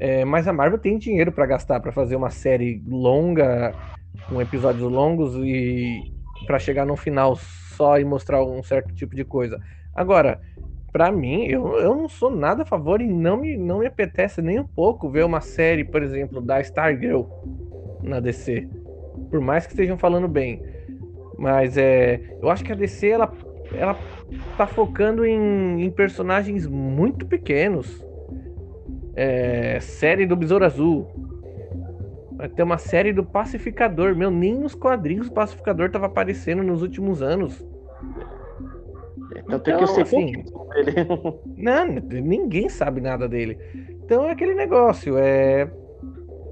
É, mas a Marvel tem dinheiro para gastar para fazer uma série longa, com episódios longos e para chegar no final só e mostrar um certo tipo de coisa. Agora, para mim, eu, eu não sou nada a favor e não me, não me apetece nem um pouco ver uma série, por exemplo, da Stargirl na DC. Por mais que estejam falando bem. Mas é, eu acho que a DC ela, ela tá focando em, em personagens muito pequenos. É, série do Besouro Azul. Vai ter uma série do Pacificador. Meu, nem nos quadrinhos o Pacificador tava aparecendo nos últimos anos. Então, que eu sei assim, dele. Não, ninguém sabe nada dele. Então é aquele negócio, é.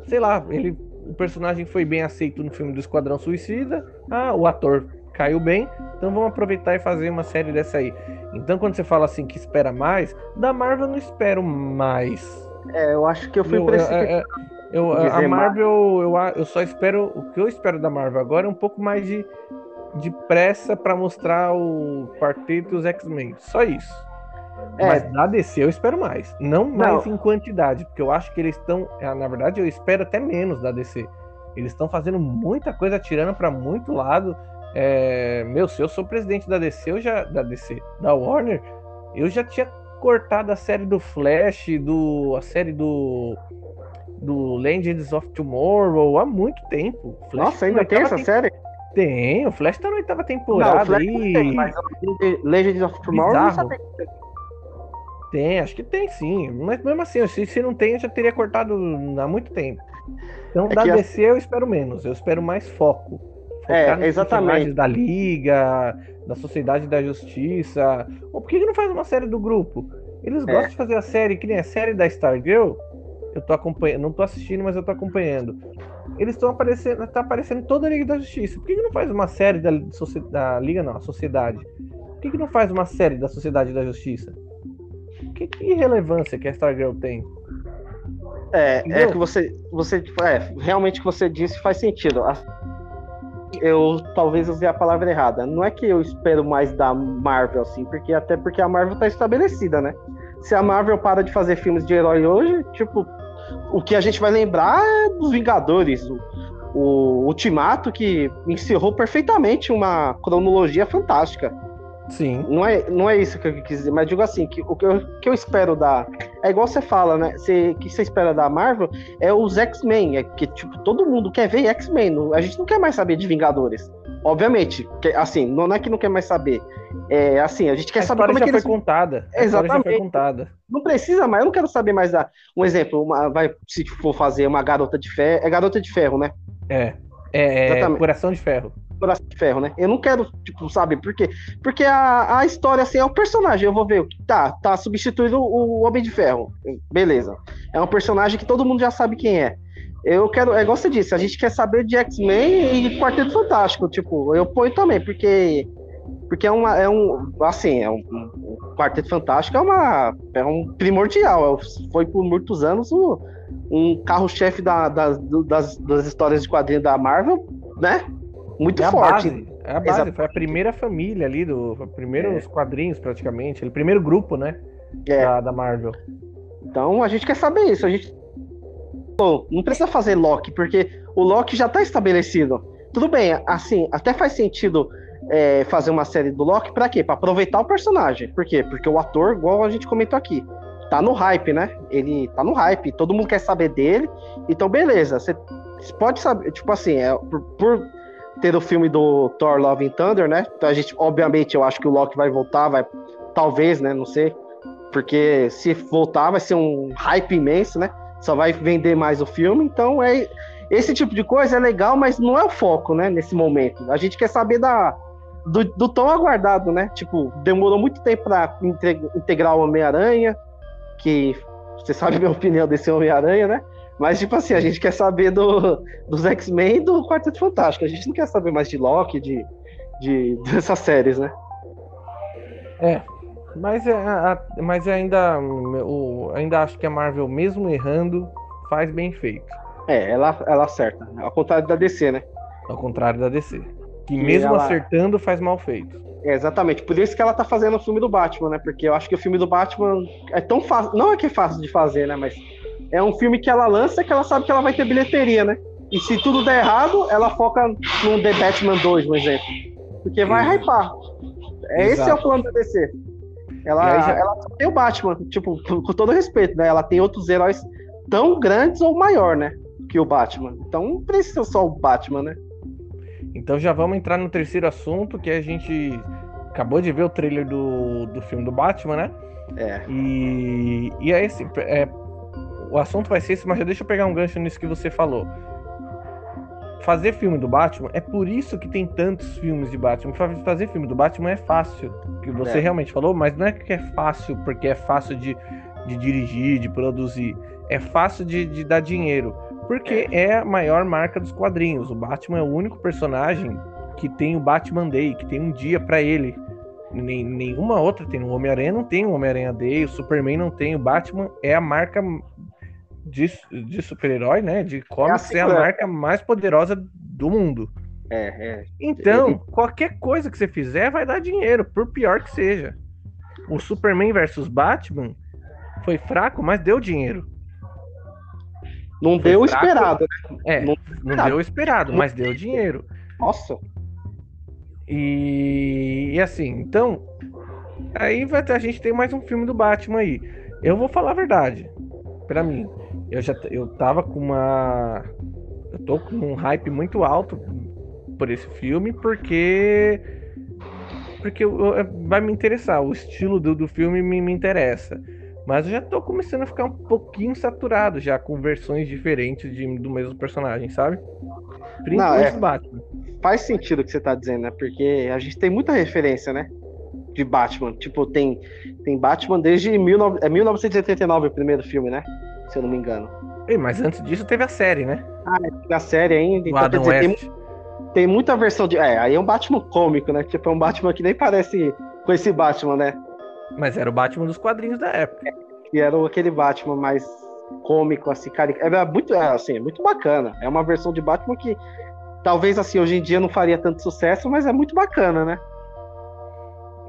Sei lá, ele. O personagem foi bem aceito no filme do Esquadrão Suicida. Ah, o ator caiu bem, então vamos aproveitar e fazer uma série dessa aí. Então quando você fala assim que espera mais, da Marvel eu não espero mais. É, eu acho que eu fui eu, é, é, eu, a Marvel, eu, eu só espero. O que eu espero da Marvel agora é um pouco mais de de pressa para mostrar o quarteto e os X-Men. Só isso. É. Mas da DC eu espero mais. Não mais Não. em quantidade, porque eu acho que eles estão. É, na verdade, eu espero até menos da DC. Eles estão fazendo muita coisa, tirando para muito lado. É, meu, se eu sou presidente da DC, eu já. Da DC, da Warner, eu já tinha cortado a série do Flash, do. a série do. Do Legends of Tomorrow há muito tempo. Flash Nossa, ainda tem essa série? Tem, o Flash tá na oitava temporada. Tem, mas Legends of Tomorrow não sabe. Tem, acho que tem sim. Mas mesmo assim, se, se não tem, eu já teria cortado há muito tempo. Então, é da DC a... eu espero menos, eu espero mais foco. Focar é, exatamente. da Liga, da Sociedade da Justiça. Ou por que, que não faz uma série do grupo? Eles é. gostam de fazer a série, que nem a série da Stargirl. Eu tô acompanhando, não tô assistindo, mas eu tô acompanhando eles estão aparecendo, tá aparecendo toda a Liga da Justiça. Por que, que não faz uma série da, da Liga, não, a Sociedade? Por que, que não faz uma série da Sociedade da Justiça? Que, que relevância que a Stargirl tem? É, é Entendeu? é que você, você é, realmente o que você disse faz sentido. Eu talvez usei a palavra errada. Não é que eu espero mais da Marvel, assim, porque até porque a Marvel tá estabelecida, né? Se a Marvel para de fazer filmes de herói hoje, tipo, o que a gente vai lembrar é dos Vingadores, o, o Ultimato, que encerrou perfeitamente uma cronologia fantástica. Sim. Não é, não é isso que eu quis dizer, mas digo assim, que o que eu, que eu espero da. É igual você fala, né? o que você espera da Marvel é os X-Men. É que, tipo, todo mundo quer ver X-Men. A gente não quer mais saber de Vingadores. obviamente, que, assim, não é que não quer mais saber. É assim, a gente quer a saber como é que foi eles. contada. A Exatamente. Foi contada. Não precisa mais, eu não quero saber mais da. Um exemplo, uma, vai, se for fazer uma garota de ferro. É garota de ferro, né? É. É, é Exatamente. coração de ferro. Coração de ferro, né? Eu não quero, tipo, sabe, por quê? Porque a, a história, assim, é o personagem. Eu vou ver tá, tá substituindo o, Homem de Ferro. Beleza. É um personagem que todo mundo já sabe quem é. Eu quero, é igual você disse, a gente quer saber de X-Men e Quarteto Fantástico. Tipo, eu ponho também, porque. Porque é, uma, é um. Assim, é um, um Quarteto Fantástico é uma. É um primordial. é- Foi por muitos anos um carro-chefe da, das, das, das histórias de quadrinhos da Marvel, né? Muito É a forte. base. É a base. Exato. Foi a primeira família ali, do, foi o primeiro É. os quadrinhos, praticamente. O primeiro grupo, né? É. Da, da Marvel. Então a gente quer saber isso. A gente. Bom, não precisa fazer Loki, porque o Loki já tá estabelecido. Tudo bem, assim, até faz sentido é, fazer uma série do Loki pra quê? Pra aproveitar o personagem. Por quê? Porque o ator, igual a gente comentou aqui, tá no hype, né? Ele tá no hype, todo mundo quer saber dele. Então, beleza, você você pode saber, tipo assim, é, por, por ter o filme do Thor Love and Thunder, né? Então a gente, obviamente, eu acho que o Loki vai voltar, vai. Talvez, né? Não sei. Porque se voltar vai ser um hype imenso, né? Só vai vender mais o filme. Então é esse tipo de coisa é legal, mas não é o foco, né? Nesse momento. A gente quer saber da do, do tão aguardado, né? Tipo, demorou muito tempo para integrar o Homem-Aranha, que você sabe a minha opinião desse Homem-Aranha, né? Mas, tipo assim, a gente quer saber do, dos X-Men e do Quarteto Fantástico. A gente não quer saber mais de Loki, de, de dessas séries, né? É. Mas, é, a- mas ainda, o, ainda acho que a Marvel, mesmo errando, faz bem feito. É, ela, ela acerta. Ao contrário da DC, né? Ao contrário da DC. Que E mesmo ela- acertando, faz mal feito. É, exatamente. Por isso que ela tá fazendo o filme do Batman, né? Porque eu acho que o filme do Batman é tão fácil. Não é que é fácil de fazer, né? Mas é um filme que ela lança que ela sabe que ela vai ter bilheteria, né? E se tudo der errado, ela foca num The Batman 2, um exemplo. Porque vai Sim. hypar. É, esse é o plano da DC. Ela, já- ela só tem o Batman, tipo, com com todo respeito, né? Ela tem outros heróis tão grandes ou maior, né? Que o Batman. Então não precisa só o Batman, né? Então já vamos entrar no terceiro assunto, que a gente acabou de ver o trailer do, do filme do Batman, né? É. E, e é esse. É, o assunto vai ser esse, mas já deixa eu pegar um gancho nisso que você falou. Fazer filme do Batman é por isso que tem tantos filmes de Batman. Fa- Fazer filme do Batman é fácil, que você É. realmente falou, mas não é que é fácil porque é fácil de, de dirigir, de produzir. É fácil de, de dar dinheiro. Porque é a maior marca dos quadrinhos. O Batman é o único personagem que tem o Batman Day, que tem um dia pra ele. Nem, nenhuma outra tem. O Homem-Aranha não tem o Homem-Aranha Day, o Superman não tem. O Batman é a marca de, de super-herói, né? De comics, é a, assim, né? marca mais poderosa do mundo. É, é. Então, qualquer coisa que você fizer vai dar dinheiro, por pior que seja. O Superman versus Batman foi fraco, mas deu dinheiro. Não Foi deu fraco. esperado. É, Não- não deu o esperado, mas deu dinheiro. Nossa. E, e assim, então. Aí vai ter, a gente tem mais um filme do Batman aí. Eu vou falar a verdade. Pra mim, eu já eu tava com uma. Eu tô com um hype muito alto por esse filme, porque. Porque eu- eu- vai me interessar. O estilo do, do filme me, me interessa. Mas eu já tô começando a ficar um pouquinho saturado já com versões diferentes de- do mesmo personagem, sabe? Principalmente é. do Batman. Faz sentido o que você tá dizendo, né? Porque a gente tem muita referência, né? De Batman. Tipo, tem, tem Batman desde 19, é 1989 o primeiro filme, né? Se eu não me engano. Ei, mas antes disso teve a série, né? Da série ainda. Então, Adam dizer, tem, West. tem muita versão de. É, aí é um Batman cômico, né? Tipo, é um Batman que nem parece com esse Batman, né? Mas era o Batman dos quadrinhos da época. E era aquele Batman mais cômico, assim, cara. Era muito, é, assim, é muito bacana. É uma versão de Batman que talvez, assim, hoje em dia não faria tanto sucesso, mas é muito bacana, né?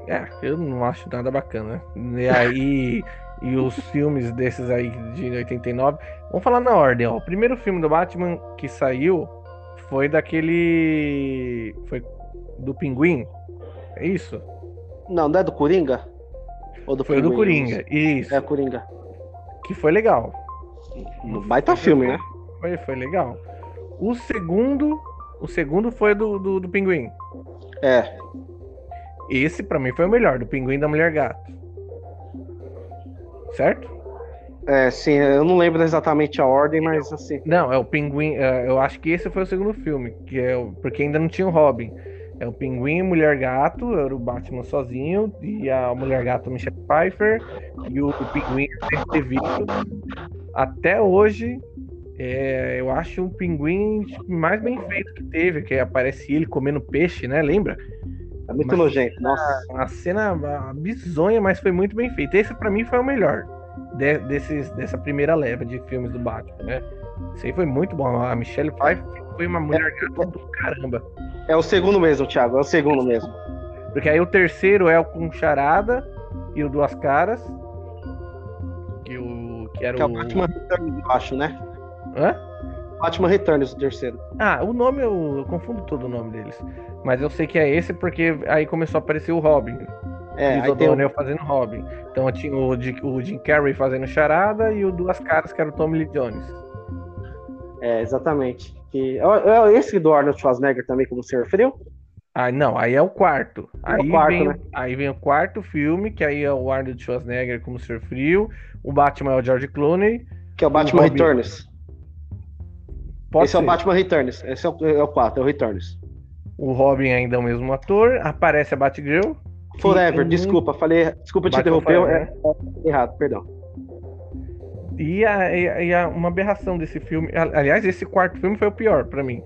É, eu não acho nada bacana. E aí, e os filmes desses aí de 89. Vamos falar na ordem, ó. O primeiro filme do Batman que saiu foi daquele. Foi do Pinguim. É isso? Não, não é do Coringa? Ou do Foi o do Pinguim? Coringa. Isso. É Coringa. Que foi legal. Baita filme, né? Foi, foi legal. O segundo. O segundo foi do, do, do Pinguim. É. Esse para mim foi o melhor, do Pinguim da Mulher Gato. Certo? É, sim, eu não lembro exatamente a ordem, mas assim. Não, é o Pinguim. é, eu acho que esse foi o segundo filme, que é o- porque ainda não tinha o Robin. É o Pinguim e Mulher Gato, era o Batman sozinho, e a Mulher Gato Michelle Pfeiffer, e o, o Pinguim Danny DeVito. Até hoje, é, eu acho o Pinguim mais bem feito que teve, que aparece ele comendo peixe, né? Lembra? É muito Mas- nojento. Nossa. Uma cena bizonha, mas foi muito bem feito. Esse pra mim foi o melhor de- desses, dessa primeira leva de filmes do Batman, né? Esse aí foi muito bom. A Michelle Pfeiffer foi uma mulher gata do caramba. É o segundo mesmo, Thiago. É o segundo mesmo. Porque aí o terceiro é o com Charada e o Duas Caras. Que, o, que era Que é o o. Batman Returns, eu acho, né? Hã? Batman Returns, o terceiro. Ah, o nome eu, eu confundo todo o nome deles. Mas eu sei que é esse porque aí começou a aparecer o Robin. É, tem o... O'Donnell fazendo Robin. Então tinha o, Jim- o Jim Carrey fazendo Charada e o Duas Caras, que era o Tommy Lee Jones. É, exatamente. Que... Esse do Arnold Schwarzenegger também, como você referiu? Ah, não, aí é o quarto. É o Aí, quarto, vem, né? aí vem o quarto filme, que aí é o Arnold Schwarzenegger como Sr. Frio, o Batman é o George Clooney. Que é o Batman Robin. Returns. Pode esse é o ser. Batman Returns. Esse é o, é o 4, é o Returns. O Robin ainda é o mesmo ator. Aparece a Batgirl. Forever, é muito- desculpa, falei. Desculpa te Batman interromper. Forever, É, é errado, perdão. E, a, e, a- e a- uma aberração desse filme. Aliás, esse quarto filme foi o pior pra mim.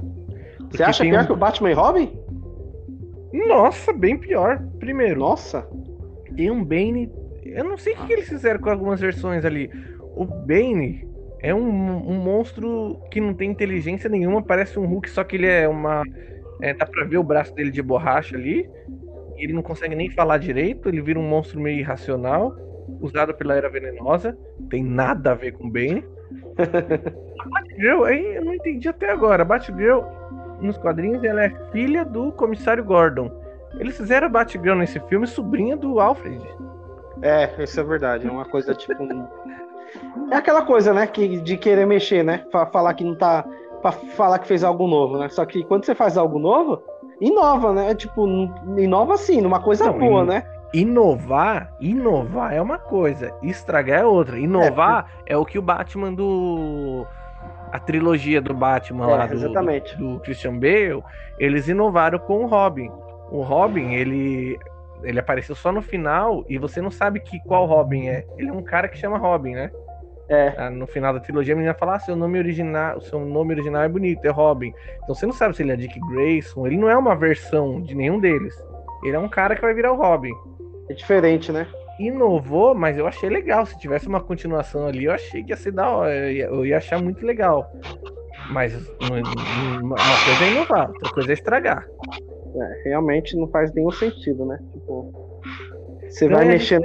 Você acha pior um- que o Batman e Robin? Nossa, bem pior. Primeiro, Nossa. tem um Bane. Eu não sei o que, que eles fizeram com algumas versões ali. O Bane é um, um monstro que não tem inteligência nenhuma, parece um Hulk, só que ele é uma. é, dá pra ver o braço dele de borracha ali. e Ele não consegue nem falar direito, ele vira um monstro meio irracional, usado pela Era Venenosa. Tem nada a ver com o Bane. A Batgirl, aí eu não entendi até agora. A Batgirl, nos quadrinhos, ela é filha do comissário Gordon. Eles fizeram a Batgirl nesse filme sobrinha do Alfred. É, isso é verdade. É uma coisa tipo. É aquela coisa, né? Que, de querer mexer, né? Fa- falar que não tá. Pra falar que fez algo novo, né? Só que quando você faz algo novo, inova, né? Tipo, n- inova assim, numa coisa Não, boa, in- né? Inovar, inovar é uma coisa, estragar é outra. Inovar é, o que o Batman do. A trilogia do Batman lá É, do, exatamente. do Christian Bale, eles inovaram com o Robin. O Robin, ele. Ele apareceu só no final e você não sabe que qual Robin é. Ele é um cara que chama Robin, né? É. Ah, No final da trilogia, a menina fala: ah, seu nome original, seu nome original é bonito, é Robin. Então você não sabe se ele é Dick Grayson, ele não é uma versão de nenhum deles. Ele é um cara que vai virar o Robin. É diferente, né? Inovou, mas eu achei legal. Se tivesse uma continuação ali, eu achei que ia ser da hora. Eu ia, eu ia achar muito legal. Mas uma coisa é inovar, outra coisa é estragar. É, realmente não faz nenhum sentido, né? Tipo, você vai é, mexer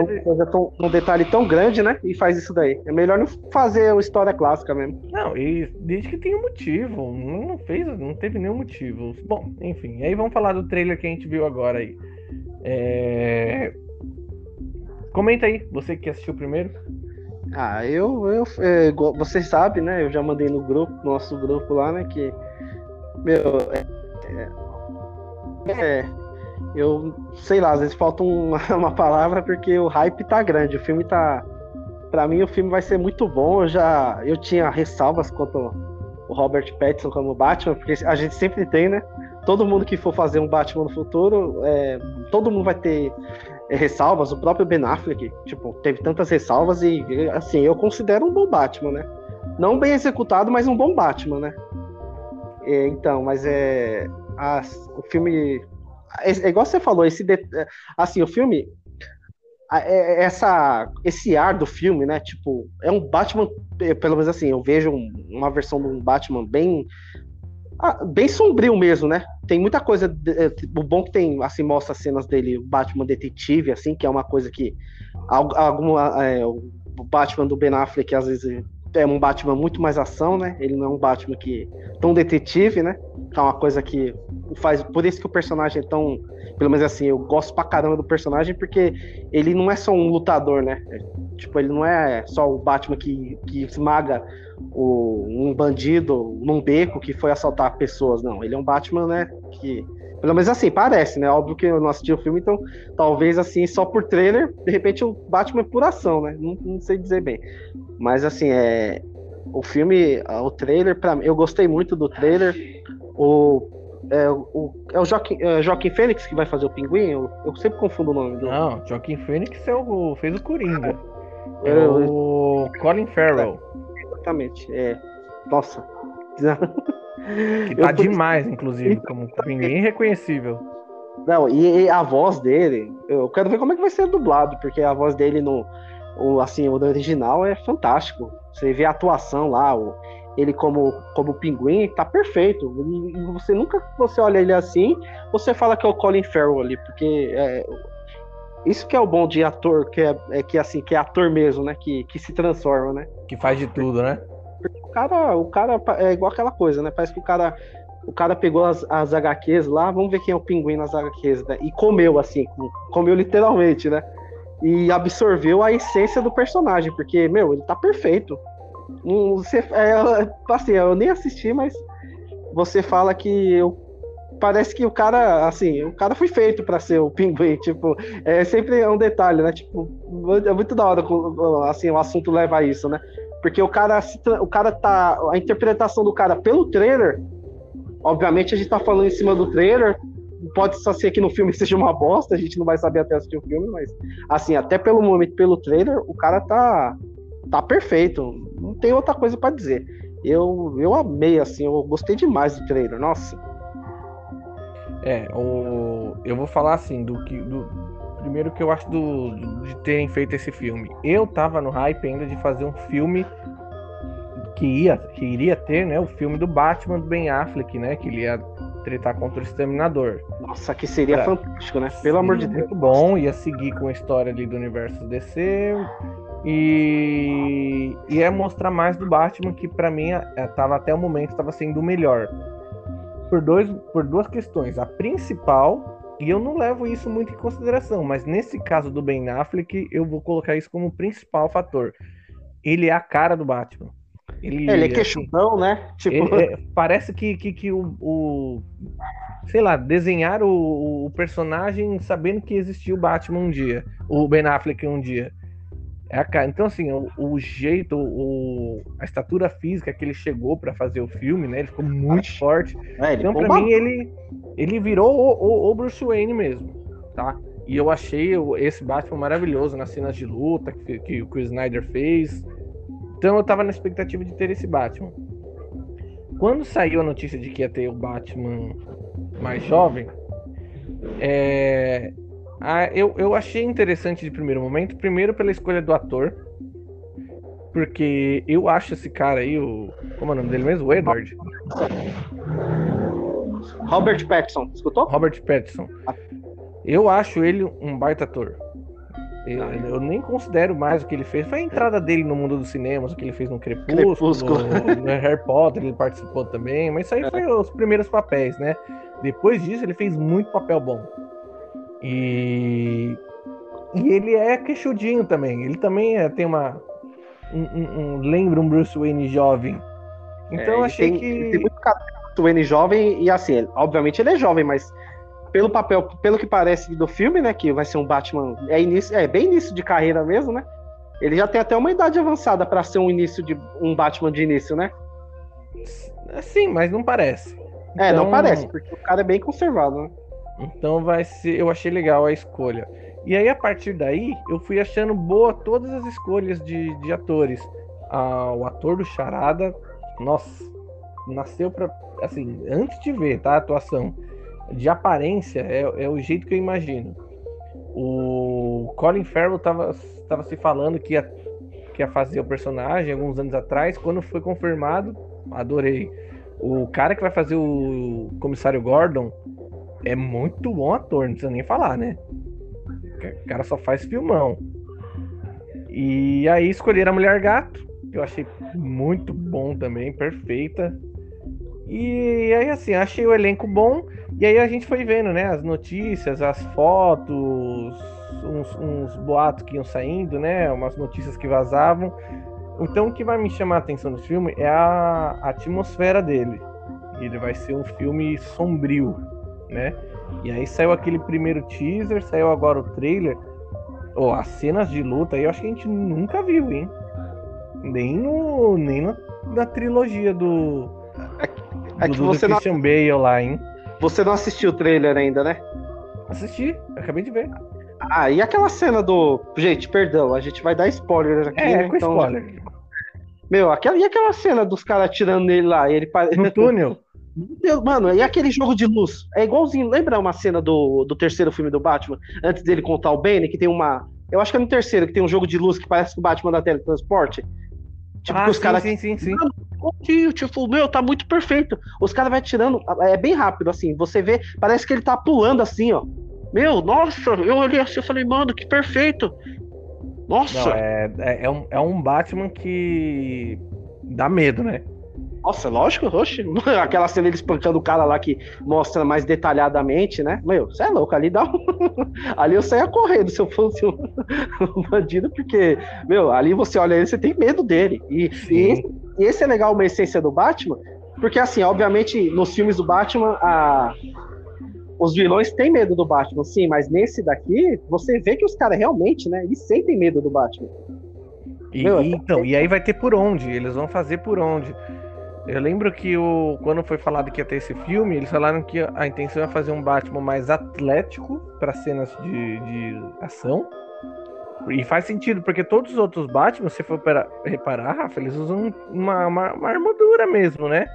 tão- num detalhe tão grande, né? E faz isso daí. É melhor não fazer a história clássica mesmo. Não, e desde que tem um motivo. Não fez, não teve nenhum motivo. Bom, enfim. Aí vamos falar do trailer que a gente viu agora aí. É... Comenta aí, você que assistiu primeiro. Ah, eu, eu é, igual- você sabe, né? Eu já mandei no grupo, no nosso grupo lá, né? Que, meu, é, é, eu sei lá, às vezes falta uma, uma palavra porque o hype tá grande. O filme tá, Pra mim o filme vai ser muito bom. Eu já, eu tinha ressalvas quanto o Robert Pattinson como Batman, porque a gente sempre tem, né? Todo mundo que for fazer um Batman no futuro, é, todo mundo vai ter ressalvas. O próprio Ben Affleck, tipo, teve tantas ressalvas e, assim, eu considero um bom Batman, né? Não bem executado, mas um bom Batman, né? É, então, mas é. as- o filme. É, é igual você falou, esse. de- assim, o filme. é- Essa, esse ar do filme, né? Tipo, é um Batman. é, Pelo menos assim, eu vejo um- uma versão de um Batman bem. Bem sombrio mesmo, né? Tem muita coisa. é, O bom que tem, assim, mostra cenas dele, o Batman detetive, assim, que é uma coisa que. al- Alguma, é, o Batman do Ben Affleck, às vezes, é um Batman muito mais ação, né? Ele não é um Batman que tão detetive, né? Que é uma coisa que faz. Por isso que o personagem é tão. Pelo menos assim, eu gosto pra caramba do personagem, porque ele não é só um lutador, né? É, tipo, ele não é só o Batman que, que esmaga o, um bandido num beco que foi assaltar pessoas, não. Ele é um Batman, né? Que. Pelo menos assim, parece, né? Óbvio que eu não assisti o filme, então talvez assim, só por trailer, de repente o Batman é por ação, né? Não, não sei dizer bem. Mas assim, é. O filme, o trailer, para mim, eu gostei muito do trailer. O é o, é o Joaquim, é Joaquim Fênix que vai fazer o pinguim? Eu, eu sempre confundo o nome do. Não, Joaquim Fênix é o, fez o Coringa. É, é o Colin Farrell. Exatamente. É. Nossa. Que tá tô... demais, inclusive, como pinguim reconhecível. Não, e, e, a voz dele, eu quero ver como é que vai ser dublado, porque a voz dele no, o, assim, o original é fantástico. Você vê a atuação lá, o, ele como, como pinguim, tá perfeito. E você nunca você olha ele assim, você fala que é o Colin Farrell ali, porque é, isso que é o bom de ator, que é, é, que assim, que é ator mesmo, né? Que, que se transforma, né? Que faz de tudo, né? Cara, o cara é igual aquela coisa, né? Parece que o cara o cara pegou as, as HQs lá, vamos ver quem é o pinguim nas HQs, né? E comeu, assim, comeu literalmente, né? E absorveu a essência do personagem, porque, meu, ele tá perfeito. Você, é, assim, eu nem assisti, mas você fala que eu, parece que o cara, assim, o cara foi feito para ser o pinguim, tipo, é sempre um detalhe, né? Tipo, é muito da hora, assim, o assunto leva a isso, né? Porque o cara, o cara tá, a interpretação do cara pelo trailer, obviamente a gente tá falando em cima do trailer, pode só ser que no filme seja uma bosta, a gente não vai saber até assistir o filme, mas assim, até pelo momento, pelo trailer, o cara tá tá perfeito. Não tem outra coisa para dizer. Eu, eu amei, assim, eu gostei demais do trailer, nossa. É, o, eu vou falar assim, do que. Do, primeiro que eu acho do, de terem feito esse filme. Eu tava no hype ainda de fazer um filme que, ia, que iria ter, né? O filme do Batman do Ben Affleck, né? Que ele ia tretar contra o Exterminador. Nossa, que seria fantástico, né? Pelo amor de Deus. Muito bom, ia seguir com a história ali do universo DC, e, e é mostrar mais do Batman que para mim estava até o momento estava sendo o melhor. Por, dois, por duas questões. A principal, e eu não levo isso muito em consideração, mas nesse caso do Ben Affleck, eu vou colocar isso como principal fator. Ele é a cara do Batman. Ele, é, ele é queixudão, assim, né? Tipo... É, parece que, que, que o, o, Sei lá, desenhar o, o personagem sabendo que existiu o Batman um dia. O Ben Affleck um dia. É a cara. Então, assim, o, o jeito, o, a estatura física que ele chegou para fazer o filme, né? Ele ficou muito Acho. forte. É, então, para mim, ele, ele virou o, o, o, Bruce Wayne mesmo, tá? E eu achei esse Batman maravilhoso nas cenas de luta que, que o Chris Snyder fez. Então, eu tava na expectativa de ter esse Batman. Quando saiu a notícia de que ia ter o Batman mais jovem, é, ah, eu, eu achei interessante de primeiro momento, primeiro pela escolha do ator, porque eu acho esse cara aí, o. Como é o nome dele mesmo? O Edward. Robert Pattinson, escutou? Robert Pattinson. Eu acho ele um baita ator. Eu, eu, nem considero mais o que ele fez. Foi a entrada dele no mundo dos cinemas, o que ele fez no Crepúsculo, Crepúsculo. No, no Harry Potter, ele participou também, mas isso aí foi os primeiros papéis, né? Depois disso, ele fez muito papel bom. E, e ele é queixudinho também. Ele também é, tem uma. Um, um, um, lembra um Bruce Wayne jovem. Então é, eu achei tem, que. Tem muito Bruce Wayne jovem, e assim, ele, obviamente ele é jovem, mas pelo papel, pelo que parece do filme, né? Que vai ser um Batman. É, início, é bem início de carreira mesmo, né? Ele já tem até uma idade avançada para ser um início de um Batman de início, né? Sim, mas não parece. É, então... não parece, porque o cara é bem conservado, né? Então vai ser, eu achei legal a escolha. E aí a partir daí eu fui achando boa todas as escolhas de, de atores. Ah, o ator do Charada, nossa, nasceu para assim, antes de ver, tá, a atuação de aparência é, é o jeito que eu imagino. O Colin Farrell tava, tava se falando que ia, que ia fazer o personagem alguns anos atrás, quando foi confirmado, adorei. O cara que vai fazer o comissário Gordon, é muito bom ator, não precisa nem falar, né? O cara só faz filmão. E aí escolheram a Mulher Gato, que eu achei muito bom também, perfeita. E aí, assim, achei o elenco bom. E aí a gente foi vendo, né? As notícias, as fotos, uns, uns boatos que iam saindo, né? Umas notícias que vazavam. Então o que vai me chamar a atenção do filme é a, a atmosfera dele. Ele vai ser um filme sombrio, né? E aí saiu aquele primeiro teaser, saiu agora o trailer. Oh, as cenas de luta aí eu acho que a gente nunca viu, hein? Nem no. Nem na, na trilogia do. É, é do, que do você não, Christian Bale lá, hein? você não assistiu o trailer ainda, né? Assisti, acabei de ver. Ah, e aquela cena do. Gente, perdão, a gente vai dar spoiler aqui. É, né? com Então, spoiler. Meu, aquela, e aquela cena dos caras atirando nele lá? e Ele No túnel. Mano, e aquele jogo de luz? É igualzinho. Lembra uma cena do, do terceiro filme do Batman? Antes dele contar o Bane, que tem uma. Eu acho que é no terceiro, que tem um jogo de luz que parece que o Batman da teletransporte. Tipo, ah, que os caras. sim, sim, sim. Tio, tipo, meu, tá muito perfeito. Os caras vai tirando. É bem rápido, assim. Você vê, parece que ele tá pulando assim, ó. Meu, nossa, eu olhei assim e falei, mano, que perfeito. Nossa, Não, é, é, é um, é um Batman que dá medo, né? Nossa, lógico, oxe. Aquela cena ele espancando o cara lá que mostra mais detalhadamente, né? Meu, você é louco, ali dá um... Ali eu saía correndo se eu fosse um, um bandido, porque, meu, ali você olha ele, você tem medo dele. E, e esse, esse é legal, uma essência do Batman, porque assim, obviamente, nos filmes do Batman, a... os vilões têm medo do Batman, sim, mas nesse daqui, você vê que os caras realmente, né, eles sentem medo do Batman. E, Meu, então, e aí vai ter por onde, eles vão fazer por onde. Eu lembro que o, quando foi falado que ia ter esse filme, eles falaram que a intenção é fazer um Batman mais atlético para cenas de, de ação. E faz sentido, porque todos os outros Batman, se for para reparar, Rafa, eles usam uma, uma, uma armadura mesmo, né?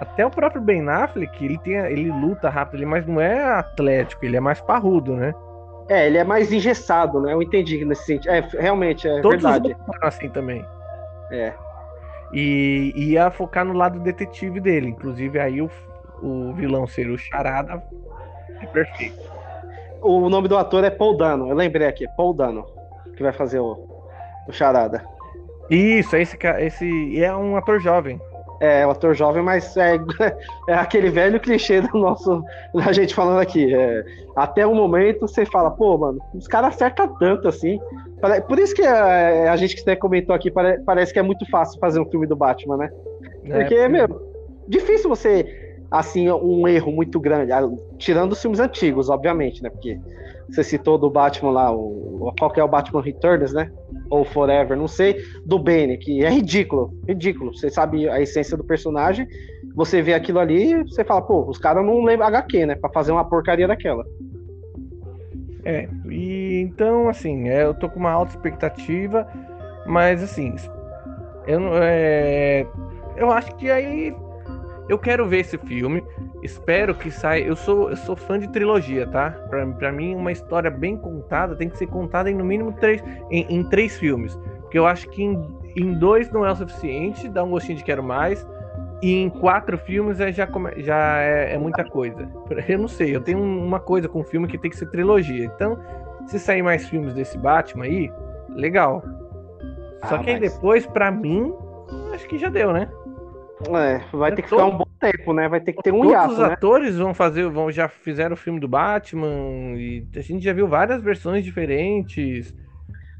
Até o próprio Ben Affleck, ele, tem, ele luta rápido, ele mas não é atlético, ele é mais parrudo, né? É, ele é mais engessado, né? Eu entendi nesse sentido. É, realmente, é Todos verdade. os outros são assim também. É. E e ia focar no lado detetive dele. Inclusive, aí o, o vilão ser o Charada é perfeito. O nome do ator é Paul Dano. Eu lembrei aqui, Paul Dano, que vai fazer o, o Charada. Isso, esse, ca- esse e é um ator jovem. É, o ator jovem, mas é, é aquele velho clichê do nosso. Da gente falando aqui. É, até o momento você fala, pô, mano, os caras acertam tanto assim. Por isso que é, a gente que até comentou aqui, pare- parece que é muito fácil fazer um filme do Batman, né? né? Porque, meu, difícil você, assim, um erro muito grande, ah, tirando os filmes antigos, obviamente, né? Porque você citou do Batman lá, o, qual que é o Batman Returns, né? Ou Forever, não sei, do Bane, que é ridículo, ridículo. Você sabe a essência do personagem, você vê aquilo ali, você fala, pô, os caras não lembram HQ, né? Pra fazer uma porcaria daquela. É, e então, assim, é, eu tô com uma alta expectativa, mas assim, eu, é, eu acho que aí eu quero ver esse filme, espero que saia. Eu sou, eu sou fã de trilogia, tá? Pra, pra mim, uma história bem contada tem que ser contada em no mínimo três, em, em três filmes, porque eu acho que em, em dois não é o suficiente, dá um gostinho de quero mais. E em quatro filmes é, já, come- já é, é muita coisa. Eu não sei, eu tenho um- uma coisa com filme que tem que ser trilogia. Então, se sair mais filmes desse Batman aí, legal. Só Ah, que aí mas- depois, pra mim, acho que já deu, né? É, vai ter que Todo- ficar um bom tempo, né? Vai ter que ter um Todos hiato, os né? atores vão fazer, vão já fizeram o filme do Batman e a gente já viu várias versões diferentes.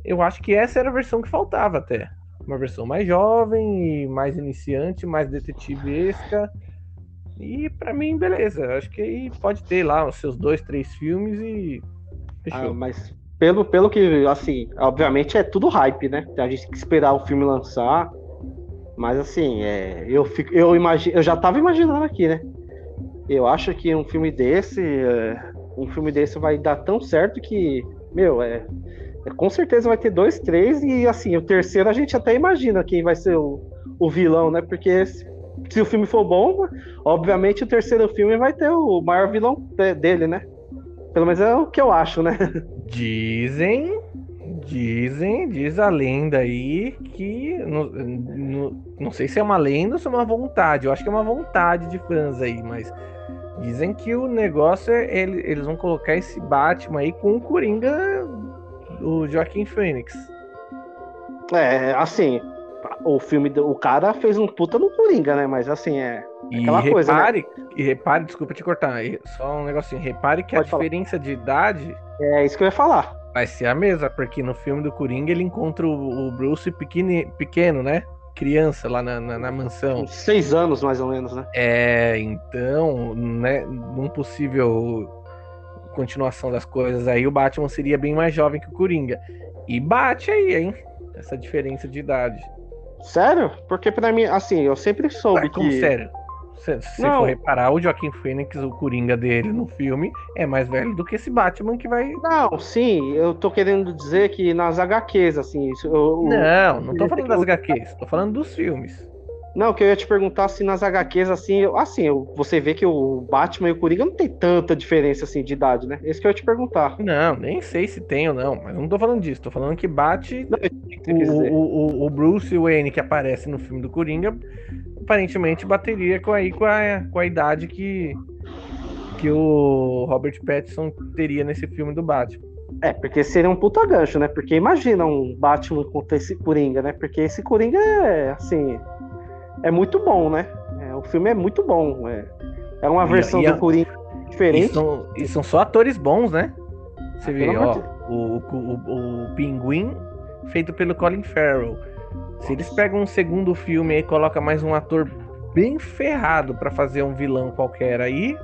Eu acho que essa era a versão que faltava até. Uma versão mais jovem, mais iniciante, mais detetivesca. E pra mim, beleza. Acho que aí pode ter lá os seus dois, três filmes e Ah, mas pelo, pelo que, assim, obviamente é tudo hype, né? A gente tem que esperar o filme lançar. Mas assim, é, eu, fico, eu, imagino, eu já tava imaginando aqui, né? Eu acho que um filme desse, é, um filme desse vai dar tão certo que, meu, é, com certeza vai ter dois, três, e assim, o terceiro a gente até imagina quem vai ser o, o vilão, né? Porque se, se o filme for bom, obviamente o terceiro filme vai ter o maior vilão de- dele, né? Pelo menos é o que eu acho, né? Dizem, dizem, diz a lenda aí que. Não, não, não sei se é uma lenda ou se é uma vontade. Eu acho que é uma vontade de fãs aí, mas dizem que o negócio é. ele- eles vão colocar esse Batman aí com o Coringa do Joaquim Fênix. É, assim, o filme, do- o cara fez um puta no Coringa, né? Mas assim, é. E Aquela coisa, né? repare, e repare, desculpa te cortar, só um negocinho, repare que Pode a falar. diferença de idade É isso que eu ia falar. Vai ser a mesma, porque no filme do Coringa ele encontra o, o Bruce pequeno, pequeno, né? Criança lá na, na, na mansão. Uns seis anos, mais ou menos, né? É, então, né, num possível continuação das coisas aí, o Batman seria bem mais jovem que o Coringa. E bate aí, hein? Essa diferença de idade. Sério? Porque pra mim, assim, eu sempre soube Ué, como que. sério? Se você for reparar, o Joaquim Phoenix, o Coringa dele no filme, é mais velho do que esse Batman que vai. Não, sim, eu tô querendo dizer que nas HQs, assim. isso- eu- Não, não tô falando das HQs, tô falando dos filmes. Não, que eu ia te perguntar se nas HQs, assim, assim, você vê que o Batman e o Coringa não tem tanta diferença assim de idade, né? Esse que eu ia te perguntar. Não, nem sei se tem ou não, mas eu não tô falando disso, tô falando que bate Não, o, o- o Bruce Wayne que aparece no filme do Coringa, aparentemente bateria com, aí, com, a, com a idade que, que o Robert Pattinson teria nesse filme do Batman. É, porque seria um puta gancho, né? Porque imagina um Batman contra esse Coringa, né? Porque esse Coringa é, assim, é muito bom, né? É, o filme é muito bom. É, é uma E- versão e a- do Coringa E diferente. são, e são só atores bons, né? Você vê, pelo ó, o, o, o Pinguim feito pelo Colin Farrell. Se eles pegam um segundo filme e colocam mais um ator bem ferrado pra fazer um vilão qualquer aí,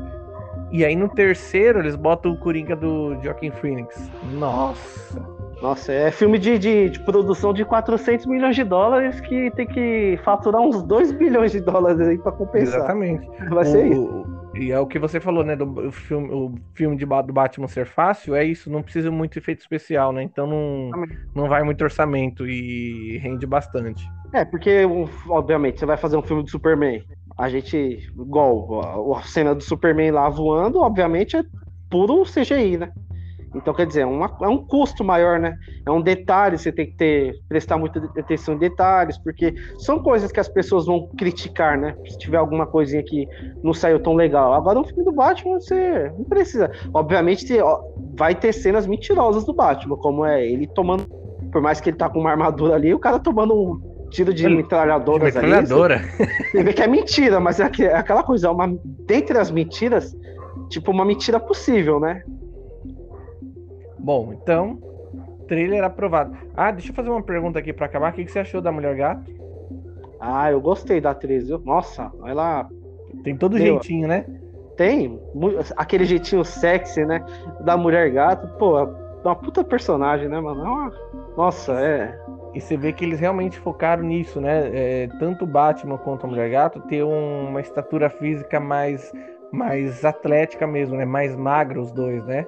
e aí no terceiro eles botam o Coringa do Joaquin Phoenix. Nossa! Nossa, é filme de, de, de produção de 400 milhões de dólares que tem que faturar uns 2 bilhões de dólares aí pra compensar. Exatamente. Vai ser O- isso. o- E é o que você falou, né? Do o filme, o filme de, do Batman ser fácil, é isso, não precisa muito efeito especial, né? Então não, não vai muito orçamento e rende bastante. É, porque, obviamente, você vai fazer um filme do Superman. A gente, igual a cena do Superman lá voando, obviamente é puro CGI, né? Então, quer dizer, é, uma- é um custo maior, né? É um detalhe, você tem que ter, prestar muita atenção em detalhes, porque são coisas que as pessoas vão criticar, né? Se tiver alguma coisinha que não saiu tão legal. Agora, um filme do Batman, você não precisa. Obviamente, você, ó, vai ter cenas mentirosas do Batman, como é ele tomando. Por mais que ele tá com uma armadura ali, o cara tomando um tiro de Ele- metralhadoras De ali. metralhadora. Você vê que é mentira, mas é é aquela coisa, é uma, dentre as mentiras, tipo, uma mentira possível, né? Bom, então, trailer aprovado. Ah, deixa eu fazer uma pergunta aqui pra acabar. O que que você achou da Mulher Gato? Ah, eu gostei da atriz, viu? Nossa, ela Tem todo Meu, jeitinho, né? tem aquele jeitinho sexy, né? Da mulher gato, pô, é uma puta personagem, né, mano? É uma- Nossa, é. E você vê que eles realmente focaram nisso, né? É, tanto o Batman quanto a Mulher Gato ter um- uma estatura física mais, mais atlética mesmo, né? Mais magra os dois, né?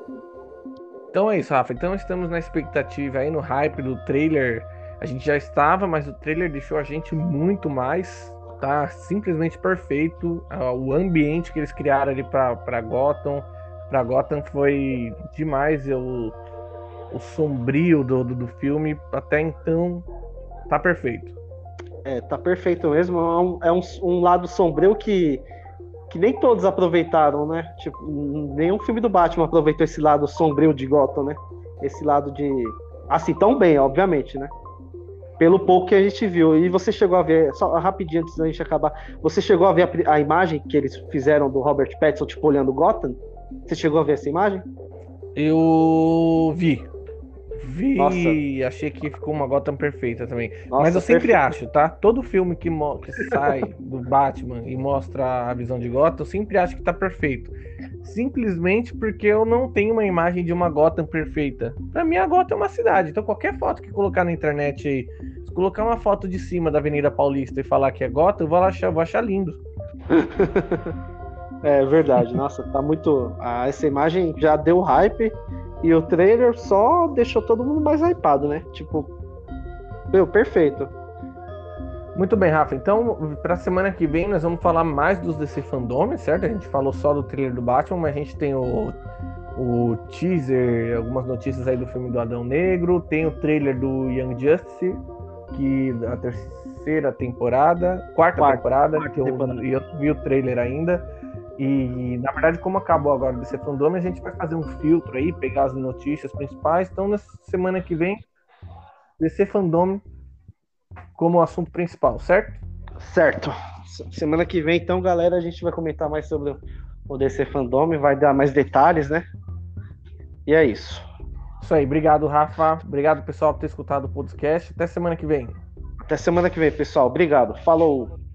Então é isso, Rafa. Então estamos na expectativa aí, no hype do trailer. A gente já estava, mas o trailer deixou a gente muito mais. Tá simplesmente perfeito. Ah, O ambiente que eles criaram ali pra Gotham. Pra Gotham foi demais. Eu, o sombrio do, do, do filme, até então, tá perfeito. É, tá perfeito mesmo. É um, é um, um lado sombrio que, que nem todos aproveitaram, né? Tipo, nenhum filme do Batman aproveitou esse lado sombrio de Gotham, né? Esse lado de. Assim, tão bem, obviamente, né? Pelo pouco que a gente viu. E você chegou a ver, só rapidinho antes da gente acabar, você chegou a ver a, a imagem que eles fizeram do Robert Pattinson, tipo, olhando Gotham? Você chegou a ver essa imagem? Eu vi. Vi Nossa. e achei que ficou uma Gotham perfeita também. Nossa, Mas eu sempre acho, tá? Todo filme que, que sai do Batman e mostra a visão de Gotham, eu sempre acho que tá perfeito. Simplesmente porque eu não tenho uma imagem de uma Gotham perfeita. Pra mim, a Gotham é uma cidade. Então, qualquer foto que colocar na internet aí, se colocar uma foto de cima da Avenida Paulista e falar que é Gotham, eu vou achar, vou achar lindo. É verdade, nossa, tá muito. Ah, essa imagem já deu hype e o trailer só deixou todo mundo mais hypado, né? Tipo, meu, perfeito. Muito bem, Rafa. Então, pra semana que vem, nós vamos falar mais dos DC Fandom, certo? A gente falou só do trailer do Batman, mas a gente tem o, o teaser, algumas notícias aí do filme do Adão Negro, tem o trailer do Young Justice, que a terceira temporada, quarta, Quarta, temporada, quarta que eu, temporada. eu vi o trailer ainda. E, na verdade, como acabou agora o DC Fandom, a gente vai fazer um filtro aí, pegar as notícias principais. Então, na semana que vem, DC Fandom como assunto principal, certo? Certo. Semana que vem, então, galera, a gente vai comentar mais sobre o DC Fandom, vai dar mais detalhes, né? E é isso. Isso aí, obrigado, Rafa. Obrigado, pessoal, por ter escutado o podcast. Até semana que vem. Até semana que vem, pessoal. Obrigado. Falou.